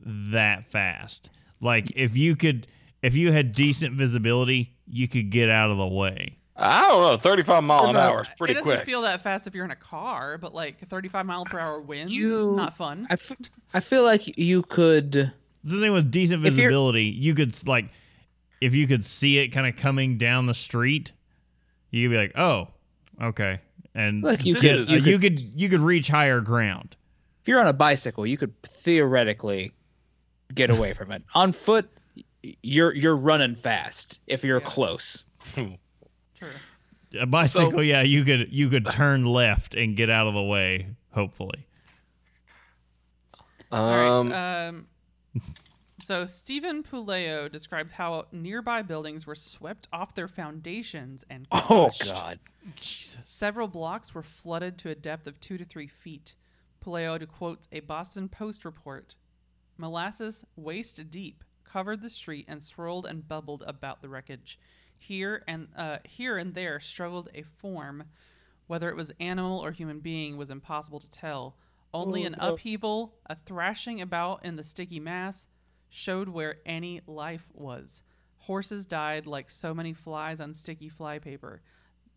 that fast. Like if you could, if you had decent visibility, you could get out of the way. I don't know. 35 mile an hour is it doesn't quick. feel that fast if you're in a car, but like 35 mile per hour winds, You- not fun. I, f- I feel like you could. The thing with decent visibility, you could like, if you could see it kind of coming down the street, you could be like, oh, okay, and Like, you could- uh, you you could you could reach higher ground. If you're on a bicycle, you could theoretically get away from it. On foot, you're you're running fast if you're Yeah. close. True. A bicycle, yeah, you could you could turn left and get out of the way. Hopefully, All Um, right. Um, so Stephen Puleo describes how nearby buildings were swept off their foundations and crushed. Oh. God. Jesus. Several blocks were flooded to a depth of two to three feet. Puleo quotes a Boston Post report. Molasses, waist deep, covered the street and swirled and bubbled about the wreckage. Here and uh, here and there struggled a form. Whether it was animal or human being was impossible to tell. Only an upheaval, a thrashing about in the sticky mass, showed where any life was. Horses died like so many flies on sticky flypaper.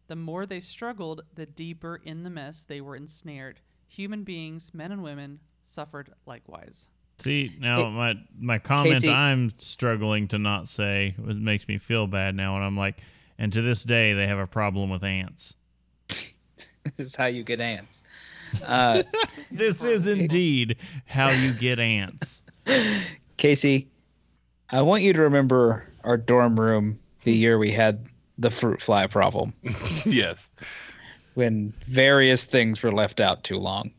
The more they struggled, the deeper in the mess they were ensnared. Human beings, men and women, suffered likewise. See now Ca- my my comment Casey- I'm struggling to not say was makes me feel bad now, and I'm like, and to this day they have a problem with ants. this is how you get ants. Uh, This is indeed how you get ants. Casey, I want you to remember our dorm room the year we had the fruit fly problem yes. when various things were left out too long.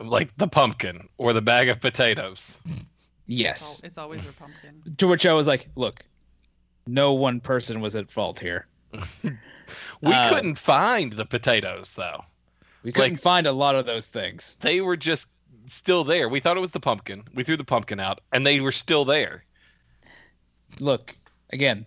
Like the pumpkin or the bag of potatoes. It's, Yes. it's always a pumpkin. To which I was like, look, no one person was at fault here. We Uh, couldn't find the potatoes, though. We couldn't Like- find a lot of those things. They were just still there. We thought it was the pumpkin. We threw the pumpkin out, and they were still there. Look, again,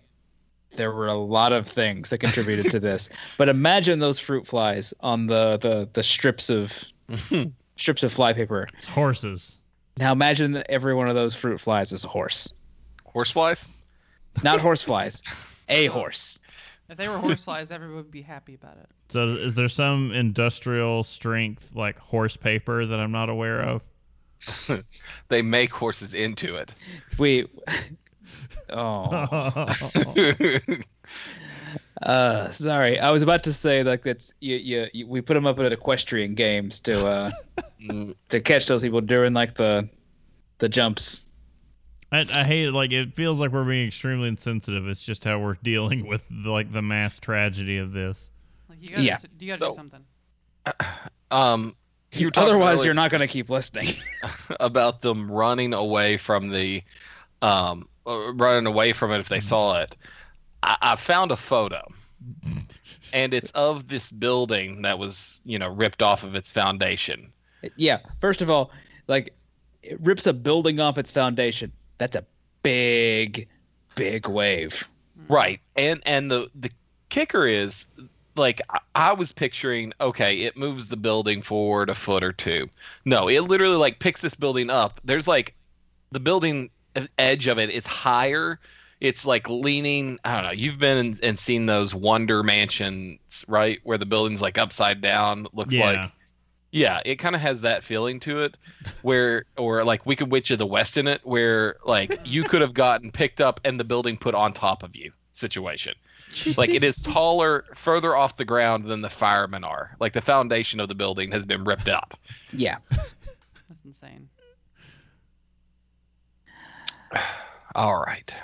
there were a lot of things that contributed to this. But imagine those fruit flies on the the, the strips of strips of flypaper. It's horses. Now imagine that every one of those fruit flies is a horse. Horseflies? Not horse flies, a horse. If they were horseflies, everyone would be happy about it. So is there some industrial strength like horse paper that I'm not aware of? They make horses into it. We Oh. Uh, sorry. I was about to say like that's you, you, you we put them up at equestrian games to uh to catch those people during like the the jumps. I, I hate it. Like it feels like we're being extremely insensitive. It's just how we're dealing with like the mass tragedy of this. Like you gotta, Yeah. s- you gotta So- do something. um, you Otherwise, earlier you're not going to keep listening. about them running away from the um, uh, running away from it if they saw it. I, I found a photo, and it's of this building that was, you know, ripped off of its foundation. Yeah. First of all, like it rips a building off its foundation. That's a big, big wave. Right. And and the the kicker is like I, I was picturing okay, it moves the building forward a foot or two. No, it literally like picks this building up. There's like the building edge of it is higher. It's like leaning. I don't know. You've been and, and seen those Wonder Mansions, right? Where the building's like upside down. Looks Yeah. like yeah, it kind of has that feeling to it, where or like Wicked Witch of the West in it, where like you could have gotten picked up and the building put on top of you situation. Like it is taller, further off the ground than the firemen are. Like the foundation of the building has been ripped out. Yeah. That's insane. All right.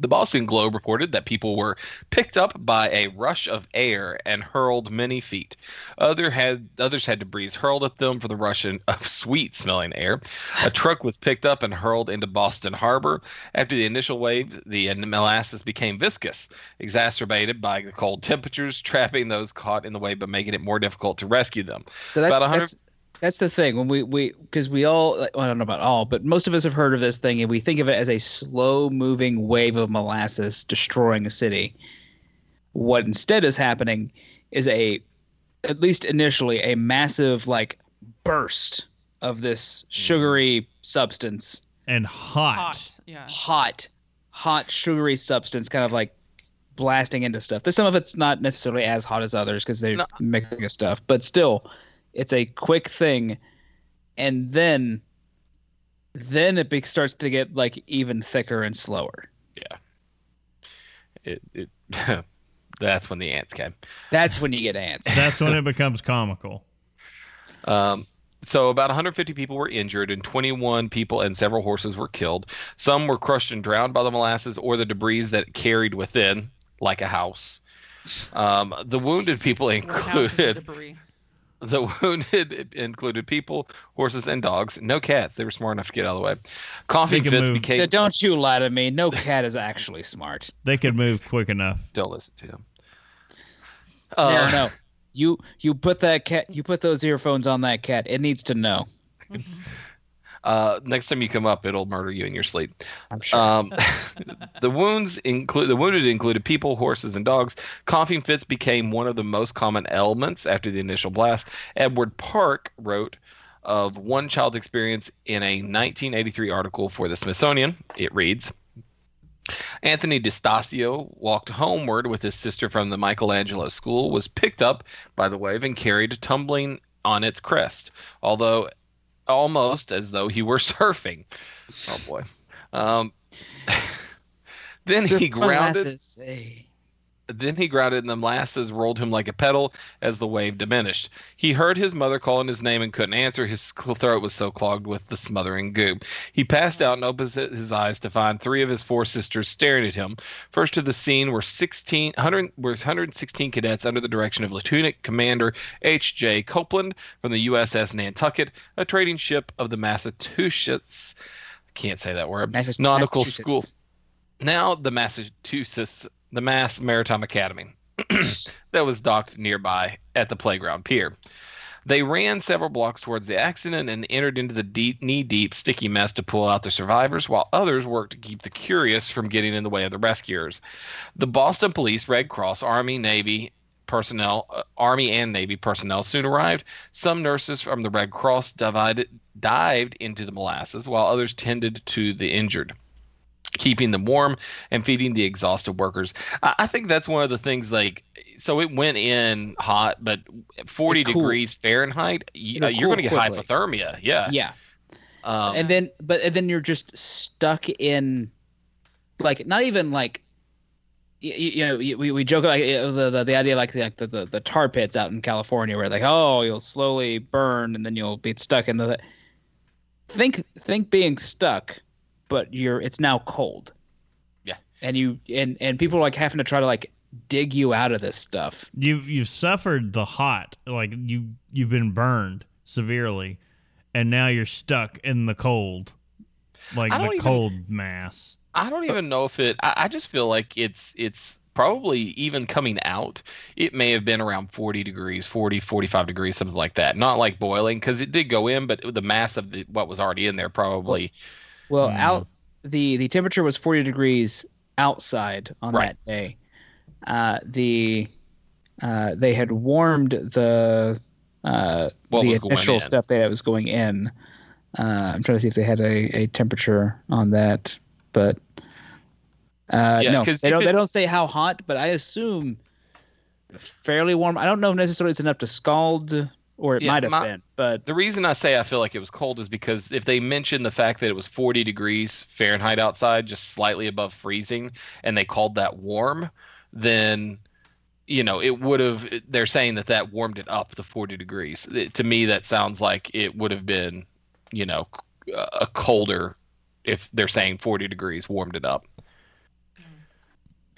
The Boston Globe reported that people were picked up by a rush of air and hurled many feet. Other had others had debris hurled at them for the rush of sweet-smelling air. A truck was picked up and hurled into Boston Harbor. After the initial wave, the molasses became viscous, exacerbated by the cold temperatures, trapping those caught in the wave but making it more difficult to rescue them. So that's About 100 that's that's the thing when we we because we all well, I don't know about all, but most of us have heard of this thing and we think of it as a slow moving wave of molasses destroying a city. What instead is happening is a at least initially a massive like burst of this sugary substance, and hot. Hot. Yeah. hot, hot sugary substance, kind of like blasting into stuff. There's some of it's not necessarily as hot as others because they're No. mixing of stuff, but still, it's a quick thing, and then, then it be- starts to get like even thicker and slower. Yeah. It, it that's when the ants came. That's when you get ants. That's when it becomes comical. Um, so about 150 people were injured, and 21 people and several horses were killed. Some were crushed and drowned by the molasses or the debris that it carried within, like a house. Um, the wounded people Four houses of included debris. The wounded included people, horses, and dogs. No cat. They were smart enough to get out of the way. Coffee They can fits move. became. Don't you lie to me. No cat is actually smart. They could move quick enough. Don't listen to them. no, Uh, no. You you put that cat. You put those earphones on that cat. It needs to know. Uh, next time you come up, it'll murder you in your sleep. I'm sure. Um, the wounds include the wounded included people, horses, and dogs. Coughing fits became one of the most common ailments after the initial blast. Edward Park wrote of one child's experience in a 1983 article for the Smithsonian. It reads. Anthony di Stasio walked homeward with his sister from the Michelangelo School, was picked up by the wave and carried tumbling on its crest, although almost as though he were surfing. Oh boy. Um, then he grounded. Then he grounded, and the molasses rolled him like a pedal as the wave diminished. He heard his mother calling his name and couldn't answer. His throat was so clogged with the smothering goo. He passed out and opened his eyes to find three of his four sisters staring at him. First to the scene were 16, 100, were 116 cadets under the direction of Lieutenant Commander H.J. Copeland from the USS Nantucket, a trading ship of the Massachusetts. Can't say that word. Massachusetts- Nautical School now the Massachusetts, the Mass Maritime Academy, that was docked nearby at the playground pier. They ran several blocks towards the accident and entered into the deep, knee-deep, sticky mess to pull out the survivors, while others worked to keep the curious from getting in the way of the rescuers. The Boston Police, Red Cross, Army, Navy personnel, uh, Army and Navy personnel soon arrived. Some nurses from the Red Cross dived into the molasses, while others tended to the injured keeping them warm and feeding the exhausted workers. I, I think that's one of the things. Like, so it went in hot, but 40 It cooled. degrees Fahrenheit, you, It'll uh, you're going to get quickly. hypothermia. Yeah. Yeah. Um, and then but and then you're just stuck in like not even like you, you know we, we joke like uh, the, the the idea like the, like the, the the tar pits out in California where like oh you'll slowly burn and then you'll be stuck in the think think being stuck but you're it's now cold Yeah. and you and and people are like having to try to like dig you out of this stuff You you've suffered the hot, like you you've been burned severely, and now you're stuck in the cold. like the even- cold mass. I don't even know if it. I, I just feel like it's it's probably even coming out. It may have been around 40 degrees, 40, 45 degrees, something like that. Not like boiling because it did go in, but the mass of the, what was already in there probably. Well, Hmm. out the the temperature was 40 degrees outside on Right. that day. Uh, the uh, they had warmed the uh, What the was initial in. stuff that was going in. Uh, I'm trying to see if they had a, a temperature on that, but uh, Yeah, no, they don't. They don't say how hot, but I assume fairly warm. I don't know if necessarily it's enough to scald, or it Yeah, might have my- been, but The reason I say I feel like it was cold is because if they mentioned the fact that it was 40 degrees Fahrenheit outside, just slightly above freezing, and they called that warm, then you know it would have. They're saying that that warmed it up to 40 degrees. It- to me, that sounds like it would have been, you know, a colder if they're saying 40 degrees warmed it up hmm.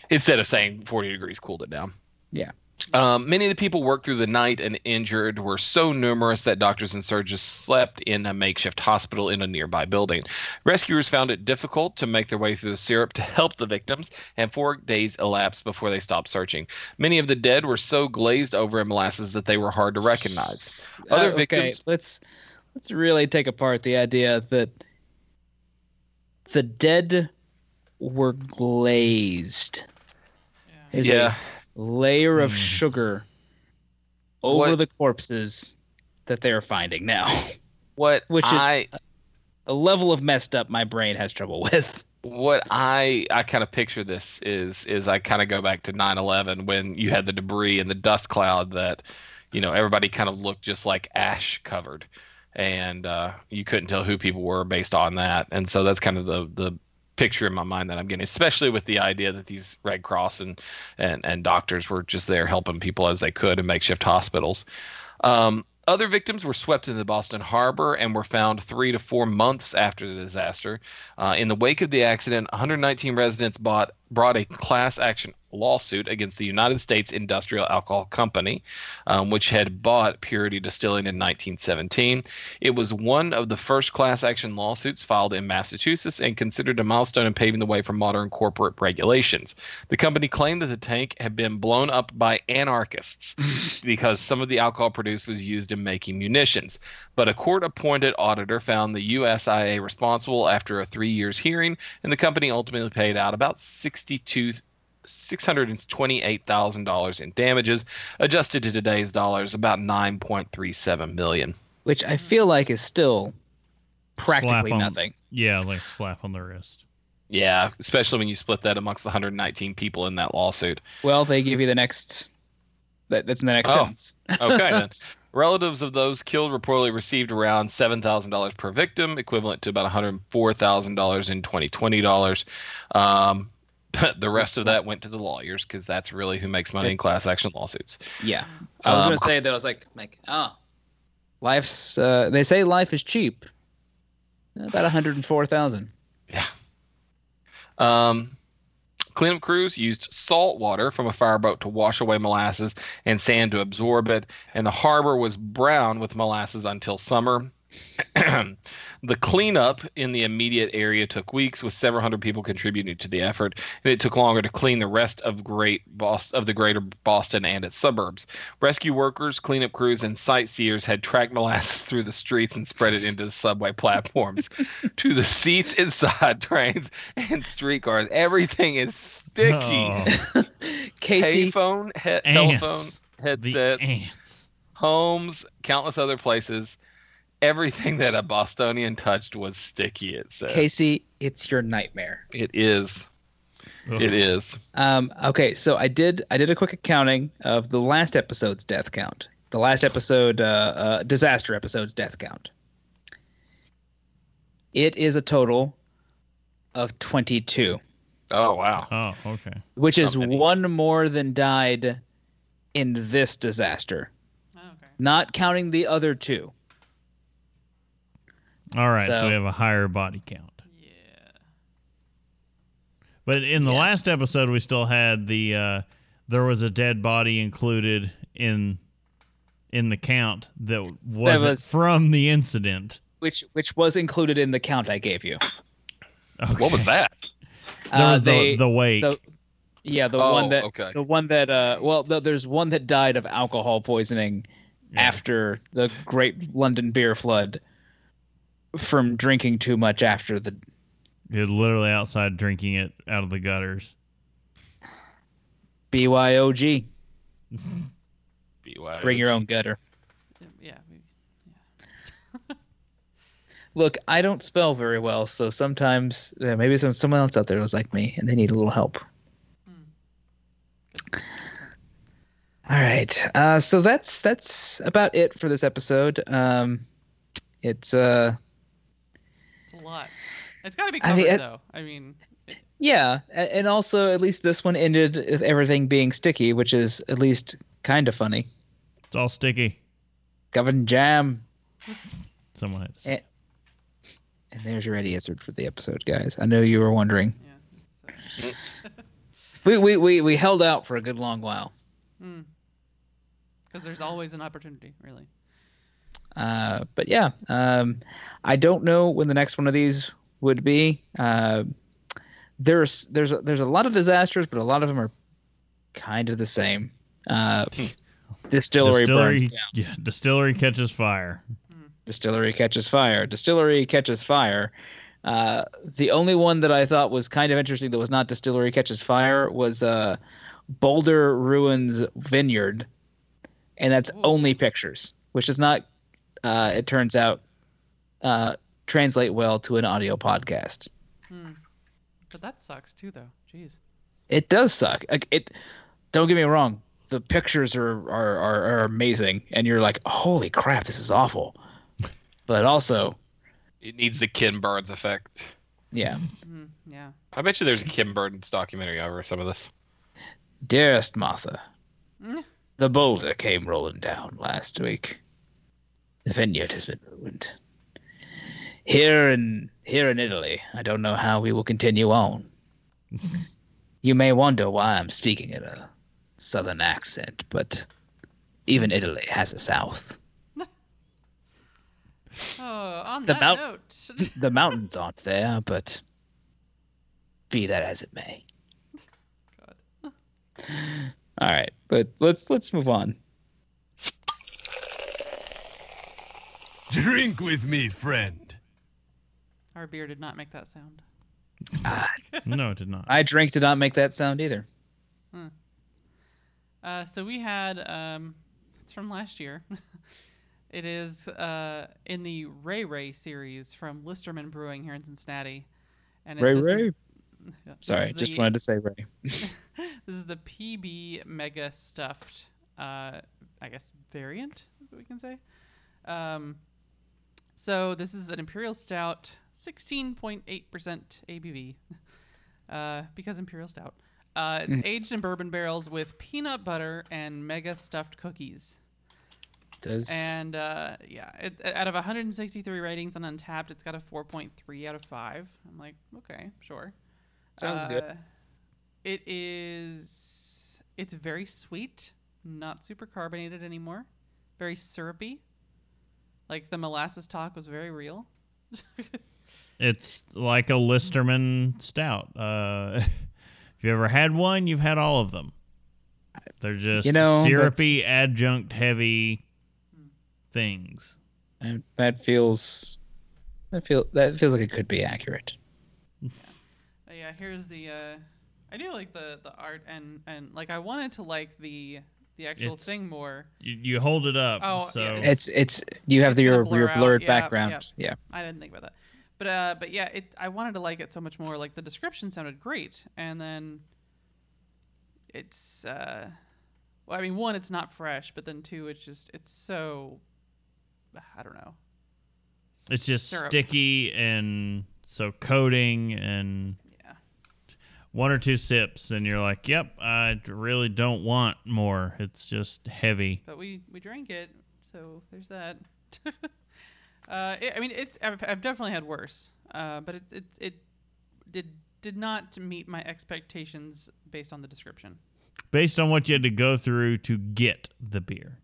instead of saying 40 degrees cooled it down. Yeah. Um, many of the people worked through the night and injured were so numerous that doctors and surgeons slept in a makeshift hospital in a nearby building. Rescuers found it difficult to make their way through the syrup to help the victims, and four days elapsed before they stopped searching. Many of the dead were so glazed over in molasses that they were hard to recognize. Other Uh, okay, victims- let's let's really take apart the idea that the dead were glazed. Yeah, layer of Hmm. sugar over What- the corpses that they are finding now. what Which is- a level of messed up my brain has trouble with. what I I kind of picture this is is I kind of go back to 9/11 when you had the debris and the dust cloud that you know everybody kind of looked just like ash covered and uh, you couldn't tell who people were based on that and so that's kind of the the picture in my mind that I'm getting especially with the idea that these Red Cross and and and doctors were just there helping people as they could in makeshift hospitals. Um, other victims were swept into the Boston Harbor and were found three to four months after the disaster. Uh, in the wake of the accident, 119 residents bought, brought a class action lawsuit against the United States Industrial Alcohol Company, um, which had bought Purity Distilling in 1917. It was one of the first class action lawsuits filed in Massachusetts and considered a milestone in paving the way for modern corporate regulations. The company claimed that the tank had been blown up by anarchists because some of the alcohol produced was used in making munitions. But a court appointed auditor found the USIA responsible after a three years hearing, and the company ultimately paid out about 62 $628,000 in damages, adjusted to today's dollars, about 9.37 million. Which I feel like is still practically on- nothing. Yeah, like slap on the wrist. Yeah, especially when you split that amongst the 119 people in that lawsuit. Well, they give you the next. That, that's in the next Oh. sentence. Okay, then. Relatives of those killed reportedly received around $7,000 per victim, equivalent to about $104,000 in 2020 dollars. Um, the rest of that went to the lawyers because that's really who makes money in class action lawsuits. Yeah, I was Um, gonna say that. I was like, like, oh, life's. Uh, they say life is cheap. About one hundred and four thousand. Yeah. Um, cleanup crews used salt water from a fireboat to wash away molasses and sand to absorb it, and the harbor was brown with molasses until summer. The cleanup in the immediate area took weeks, with several hundred people contributing to the effort, and it took longer to clean the rest of Great Boston, of the greater Boston and its suburbs. Rescue workers, cleanup crews, and sightseers had tracked molasses through the streets and spread it into the subway platforms, to the seats inside trains and streetcars. Everything is sticky. Oh, Casey, Payphone, he- telephone, the headsets, homes, countless other places. Everything that a Bostonian touched was sticky. It said Casey, it's your nightmare. it is. Ugh. It is. Um, okay, so I did I did a quick accounting of the last episode's death count. The last episode, uh, uh, disaster episode's death count. It is a total of twenty-two, Oh wow. Oh, okay. which is How many? one more than died in this disaster, Oh, okay. not counting the other two. All right, so, So- we have a higher body count. Yeah. But in the Yeah. last episode, we still had the uh, there was a dead body included in in the count that wasn't was- from the incident. Which which was included in the count I gave you. What was that? There Uh, was they- the, the wake. the- yeah, the Oh, one that okay. the one that uh well th- there's one that died of alcohol poisoning Yeah. after the Great London Beer Flood from drinking too much after the You're literally outside drinking it out of the gutters. BYOG. BYOG. Bring your own gutter. Yeah. We, Look, I don't spell very well, so sometimes uh, maybe some someone else out there was like me and they need a little help. All right, uh, so that's that's about it for this episode. Um, it's uh, it's a lot. It's got to be I covered mean, it- though. I mean, yeah, and also at least this one ended with everything being sticky, which is at least kind of funny. It's all sticky. Covered in jam, Someone had to say. Eh. and there's your ready answer for the episode, guys. I know you were wondering. yeah. It's, We we we, we held out for a good long while. because there's always an opportunity, really. Uh, but yeah, um, I don't know when the next one of these would be. Uh, there's there's a, there's a lot of disasters, but a lot of them are kind of the same. Uh, distillery, burns down. yeah, distillery catches fire. Distillery catches fire. Distillery catches fire. Uh, the only one that I thought was kind of interesting that was not Distillery catches fire was uh, Boulder Ruins Vineyard, and that's Ooh. only pictures, which is not. Uh, it turns out uh, translate well to an audio podcast. Hmm. But that sucks too, though. Jeez. It does suck. Like, It. Don't get me wrong. The pictures are are, are, are amazing, and you're like, holy crap, this is awful. But also, It needs the Ken Burns effect. yeah. Hmm. Yeah. I bet you there's a Ken Burns documentary over some of this. Dearest Martha, Mm. the boulder came rolling down last week. The vineyard has been ruined. Here in here in Italy, I don't know how we will continue on. you may wonder why I'm speaking in a southern accent, but even Italy has a south. Oh, on The that mount- note. The mountains aren't there, but be that as it may. God. All right, but let's let's move on. Drink with me, friend. Our beer did not make that sound. No, it did not. I drink did not make that sound either. Uh, so we had um, it's from last year. it is uh, in the Ray Ray series from Listermann Brewing here in Cincinnati. And it- Ray this is- Ray. yeah, Sorry, just the- wanted to say Ray. this is the PB Mega Stuffed, uh, I guess variant we can say. Um, so this is an imperial stout, sixteen point eight percent ABV, uh, because imperial stout. Uh, it's aged in bourbon barrels with peanut butter and mega stuffed cookies. Does And uh, yeah, it, out of 163 ratings on Untappd, it's got a 4.3 out of five. I'm like, okay, sure. Sounds good. Uh, It is. It's very sweet, not super carbonated anymore. Very syrupy. Like the molasses talk was very real. It's like a Listermann stout. Uh, if you ever had one, you've had all of them. They're just You know, syrupy, adjunct heavy things. And that feels that feel that feels like it could be accurate. But yeah, here's the. Uh, I do like the the art and and like I wanted to like the the actual It's- thing more. You, you hold it up. Oh, so yeah. It's it's you have the, your blur your out, blurred yeah, background. Yeah. I didn't think about that. But uh, but yeah, it. I wanted to like it so much more. Like the description sounded great, and then it's. Uh, well, I mean, one, it's not fresh, but then two, it's just it's so. I don't know. it's just syrup. sticky and so coating and Yeah. One or two sips and you're like, "Yep, I really don't want more. It's just heavy." But we we drank it, so there's that. uh, it, I mean, it's I've, I've definitely had worse, uh, but it it it did did not meet my expectations based on the description. Based on what you had to go through to get the beer.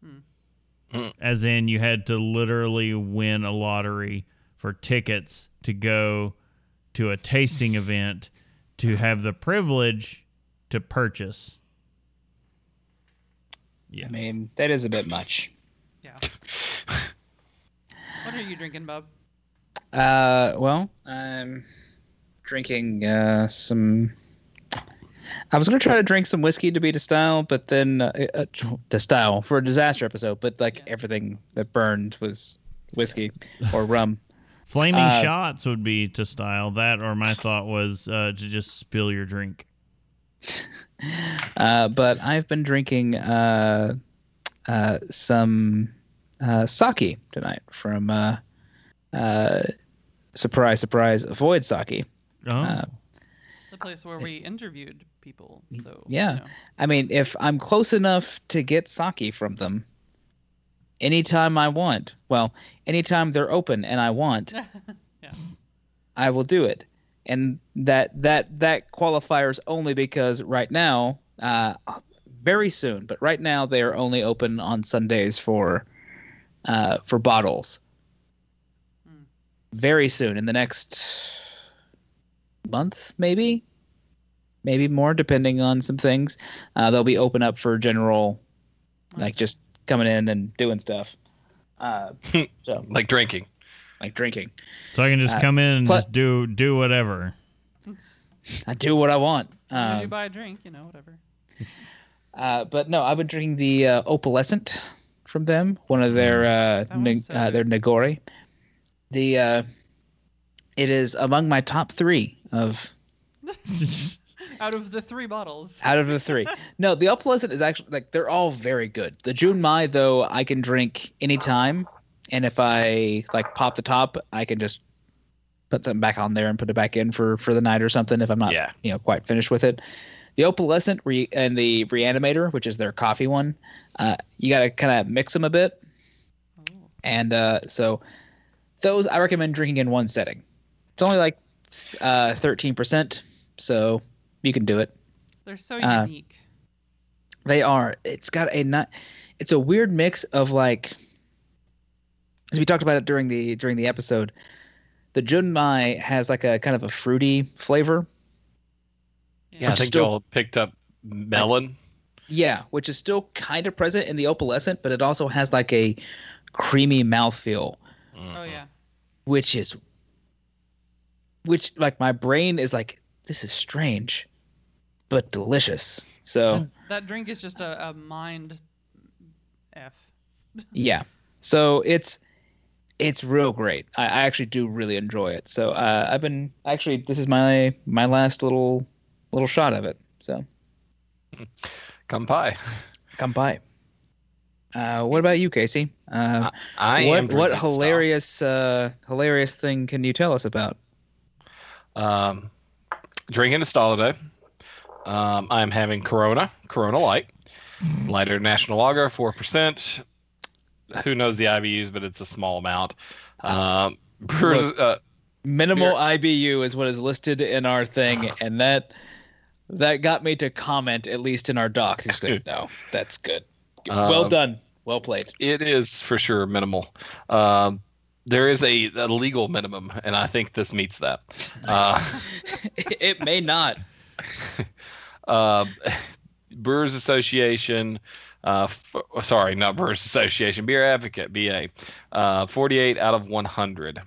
Hmm. As in you had to literally win a lottery for tickets to go to a tasting event to have the privilege to purchase. Yeah. I mean, that is a bit much. Yeah. what are you drinking, Bob? Uh, well, I'm drinking uh, some. I was gonna try to drink some whiskey to be to style, but then uh, uh, to style for a disaster episode. But like Yeah. everything that burned was whiskey or rum. Flaming Uh, shots would be to style that, or my thought was uh, to just spill your drink. Uh, but I've been drinking uh, uh, some uh, sake tonight from uh, uh, surprise, surprise, Void Sake. Oh, Uh, The place where we interviewed people. So yeah. you know. I mean, if I'm close enough to get sake from them, anytime I want, well, anytime they're open and I want, yeah. I will do it. And that that that qualifiers only because right now, uh, very soon, but right now they are only open on Sundays for uh, for bottles. Hmm. Very soon, in the next month, maybe, maybe more, depending on some things, uh, they'll be open up for general, like just coming in and doing stuff. Uh, so Like drinking. like drinking. so I can just uh, come in and pl- just do do whatever. It's- I do what I want. as long as you Um, buy a drink, you know, whatever. Uh, but no, I've been drinking the uh, Opalescent from them, one of their uh, That ne- so uh, their Nigori. The uh, it is among my top three of Out of the three bottles. out of the three. no, the Opalescent is actually like they're all very good. The Junmai though, I can drink anytime, and if I like pop the top, I can just put something back on there and put it back in for for the night or something if I'm not Yeah. you know quite finished with it. The opalescent re- and the reanimator, which is their coffee one, uh, you got to kind of mix them a bit, Oh. and uh, so those I recommend drinking in one setting. It's only like uh, thirteen percent, so you can do it. They're so Uh, unique. They are. It's got a not. It's a weird mix of like, as we talked about it during the during the episode. The Junmai has like a kind of a fruity flavor. Yeah, I think still- y'all picked up melon. Yeah, which is still kind of present in the opalescent, but it also has like a creamy mouthfeel, Oh yeah. which is which like my brain is like this is strange, but delicious. So That drink is just a, a mind f. yeah, so it's it's real great. I, I actually do really enjoy it. So uh, I've been actually this is my my last little little shot of it. So Come pie. come by. Uh, what about you, Casey? Uh, I am what what hilarious uh, hilarious thing can you tell us about? Um, drinking a style today. Um, I'm having Corona, Corona Light, lighter National Lager, four percent. Who knows the IBUs, but it's a small amount. Um, brewers, uh, Minimal IBU is what is listed in our thing, and that that got me to comment at least in our doc. No, that's good. well Um, done. Well played. it is for sure minimal. Um, there is a, a legal minimum, and I think this meets that. Uh, it may not. uh, Brewers Association. Uh, f- sorry, not Brewers Association. Beer Advocate BA. Uh, 48 out of 100.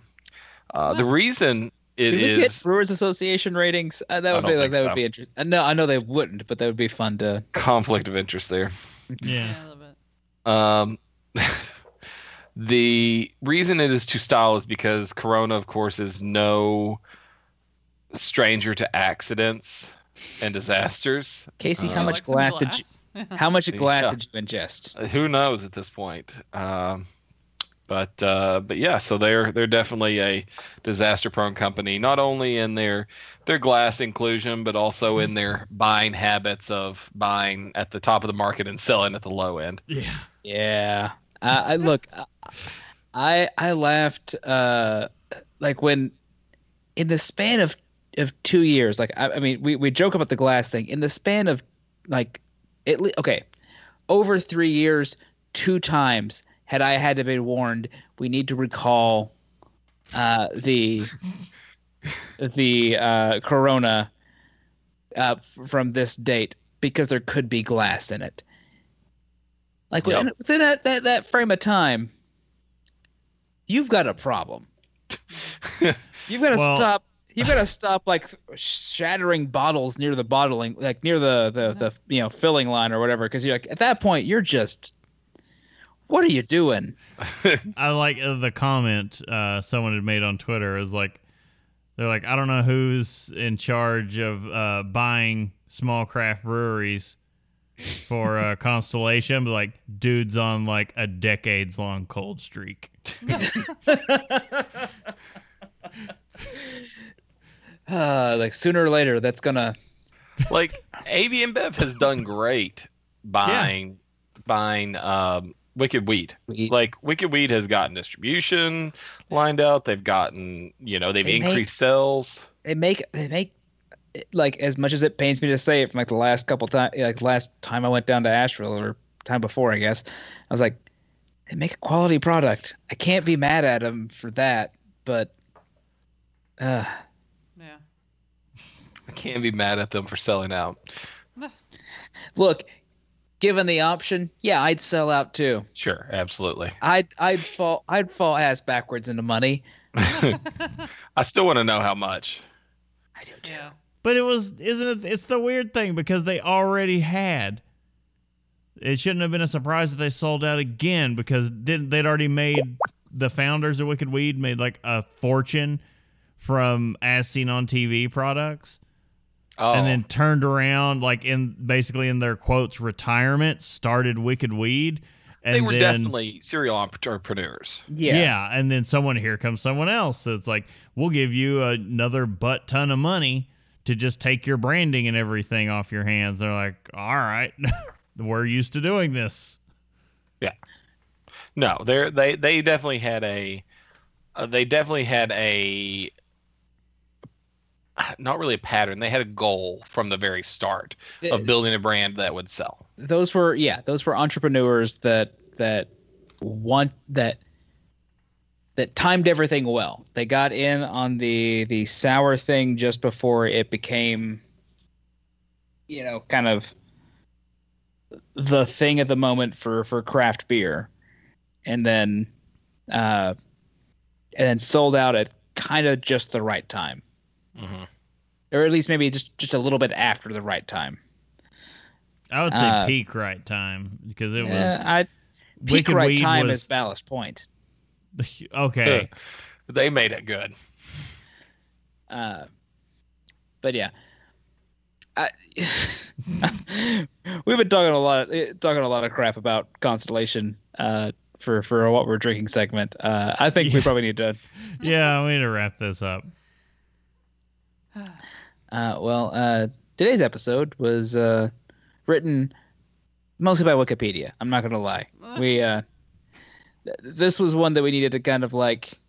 Uh, the reason it Did we get Brewers Association ratings? Uh, that would be don't like that so. would be interesting. No, I know they wouldn't, but that would be fun to. conflict of interest there. Yeah. I love it. Um, the reason it is to style is because Corona, of course, is no stranger to accidents and disasters. Casey, Uh, how You much like some glass did you? How much glass Yeah. did you ingest? Who knows at this point? Um, but uh, but yeah, so they're they're definitely a disaster-prone company, not only in their their glass inclusion, but also in their buying habits of buying at the top of the market and selling at the low end. Yeah. Yeah. Uh, I look. I I laughed. Uh, like when in the span of of two years. Like I, I mean, we we joke about the glass thing. In the span of like at least okay, over three years, two times had I had to be warned. We need to recall uh, the the uh, Corona uh, from this date because there could be glass in it. Like Yep. within, within that, that that frame of time, you've got a problem. You've got to Well- stop. Got to stop like shattering bottles near the bottling, like near the the, the you know filling line or whatever. Because you're like at that point you're just, what are you doing? I like uh, the comment uh, someone had made on Twitter is like, they're like, I don't know who's in charge of uh, buying small craft breweries for uh, Constellation, but like dudes on like a decades long cold streak. Uh, like sooner or later that's gonna. like AB Bev has done great buying buying um, Wicked Weed. We- Like Wicked Weed has gotten distribution lined out. They've gotten you know they've They make- increased sales. they make they make like as much as it pains me to say it from like the last couple times like last time I went down to Asheville or time before I guess I was like they make a quality product I can't be mad at them for that but uh Yeah. I can't be mad at them for selling out. look given the option yeah I'd sell out too Sure, absolutely. I'd I'd fall I'd fall ass backwards into money I still want to know how much. I do too Yeah. But it was, isn't it? It's the weird thing because they already had. It shouldn't have been a surprise that they sold out again because didn't they'd already made the founders of Wicked Weed made like a fortune from as seen on TV products. Oh, and then turned around like in basically in their quotes retirement started wicked weed. And they were then, definitely serial entrepreneurs. yeah. yeah and then someone here comes someone else that's like we'll give you another butt ton of money to just take your branding and everything off your hands. They're like all right we're used to doing this. Yeah. No, they they they definitely had a uh, they definitely had a not really a pattern. They had a goal from the very start of building a brand that would sell. those were yeah those were entrepreneurs that that want that that timed everything well they got in on the the sour thing just before it became you know kind of the thing at the moment for for craft beer and then uh and then sold out at kind of just the right time hmm or at least maybe just just a little bit after the right time i would say Uh, peak right time because it yeah, was I, peak wicked right weed time was is ballast point okay They made it good. Uh, but yeah, I, we've been talking a lot, eh, talking a lot of crap about Constellation uh, for for a what we're drinking segment. Uh, I think we probably need to. yeah we need to wrap this up Uh, well, uh, today's episode was uh, written mostly by Wikipedia. I'm not gonna lie. We uh, th- this was one that we needed to kind of like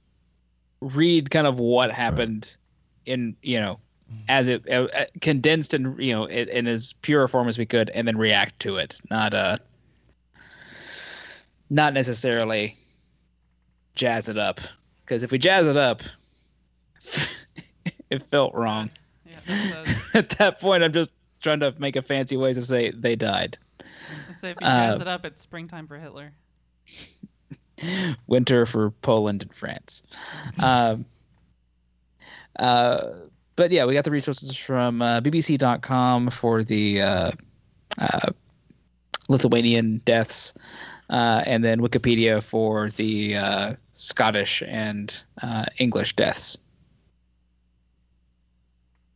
read kind of what happened in you know as it uh, uh, condensed and you know in, in as pure a form as we could and then react to it not uh not necessarily jazz it up because if we jazz it up it felt wrong Yeah. At that point i'm just trying to make a fancy way to say they died let's if you jazz Uh, it up, it's springtime for Hitler. winter for Poland and France. Um, uh, but yeah, we got the resources from uh, BBC.com for the uh, uh, Lithuanian deaths, uh, and then Wikipedia for the uh, Scottish and uh, English deaths.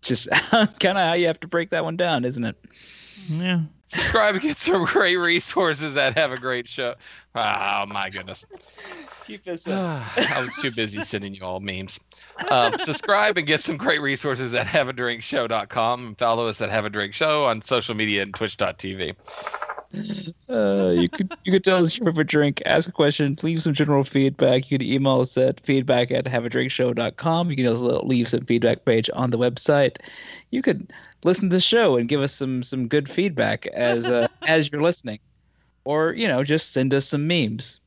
Just kind of how you have to break that one down, isn't it? yeah Subscribe and get some great resources that have a great show. Oh my goodness. Keep this up. I was too busy sending you all memes. Um, subscribe and get some great resources at haveadrinkshow.com and follow us at Have a Drink Show on social media and twitch.tv. Uh, you could you could tell us your a drink, ask a question, leave some general feedback. You can email us at feedback at haveadrinkshow.com. You can also leave some feedback page on the website. You could listen to the show and give us some some good feedback as uh, as you're listening, or you know just send us some memes.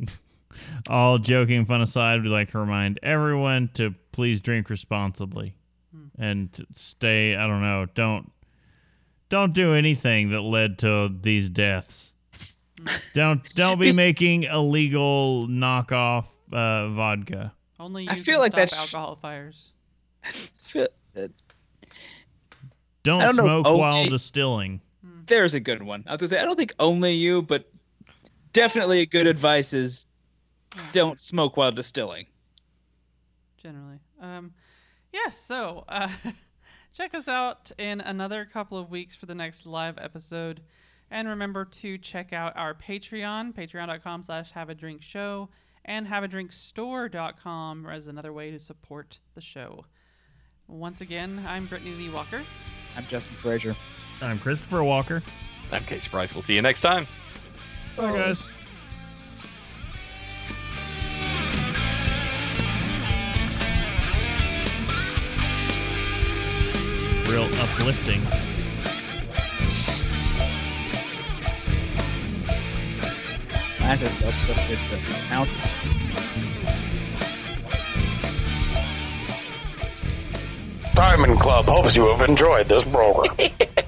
all joking fun aside, we'd like to remind everyone to please drink responsibly and stay. I don't know. Don't don't do anything that led to these deaths. don't don't be making illegal knockoff uh, vodka. Only you I can feel like stop that's- alcohol fires. Don't, don't know, smoke while only- distilling. There's a good one. I was gonna say I don't think only you, but definitely a good advice is don't smoke while distilling. generally. Um, yes, so uh, check us out in another couple of weeks for the next live episode. And remember to check out our Patreon, patreon.com slash have a drink show, and haveadrinkstore.com as another way to support the show. Once again, I'm Brittany Lee Walker. I'm Justin Frazier. I'm Christopher Walker. I'm Casey Price. We'll see you next time. Bye, guys. Real uplifting. Nice as uplifted the houses. Diamond Club hopes you have enjoyed this program.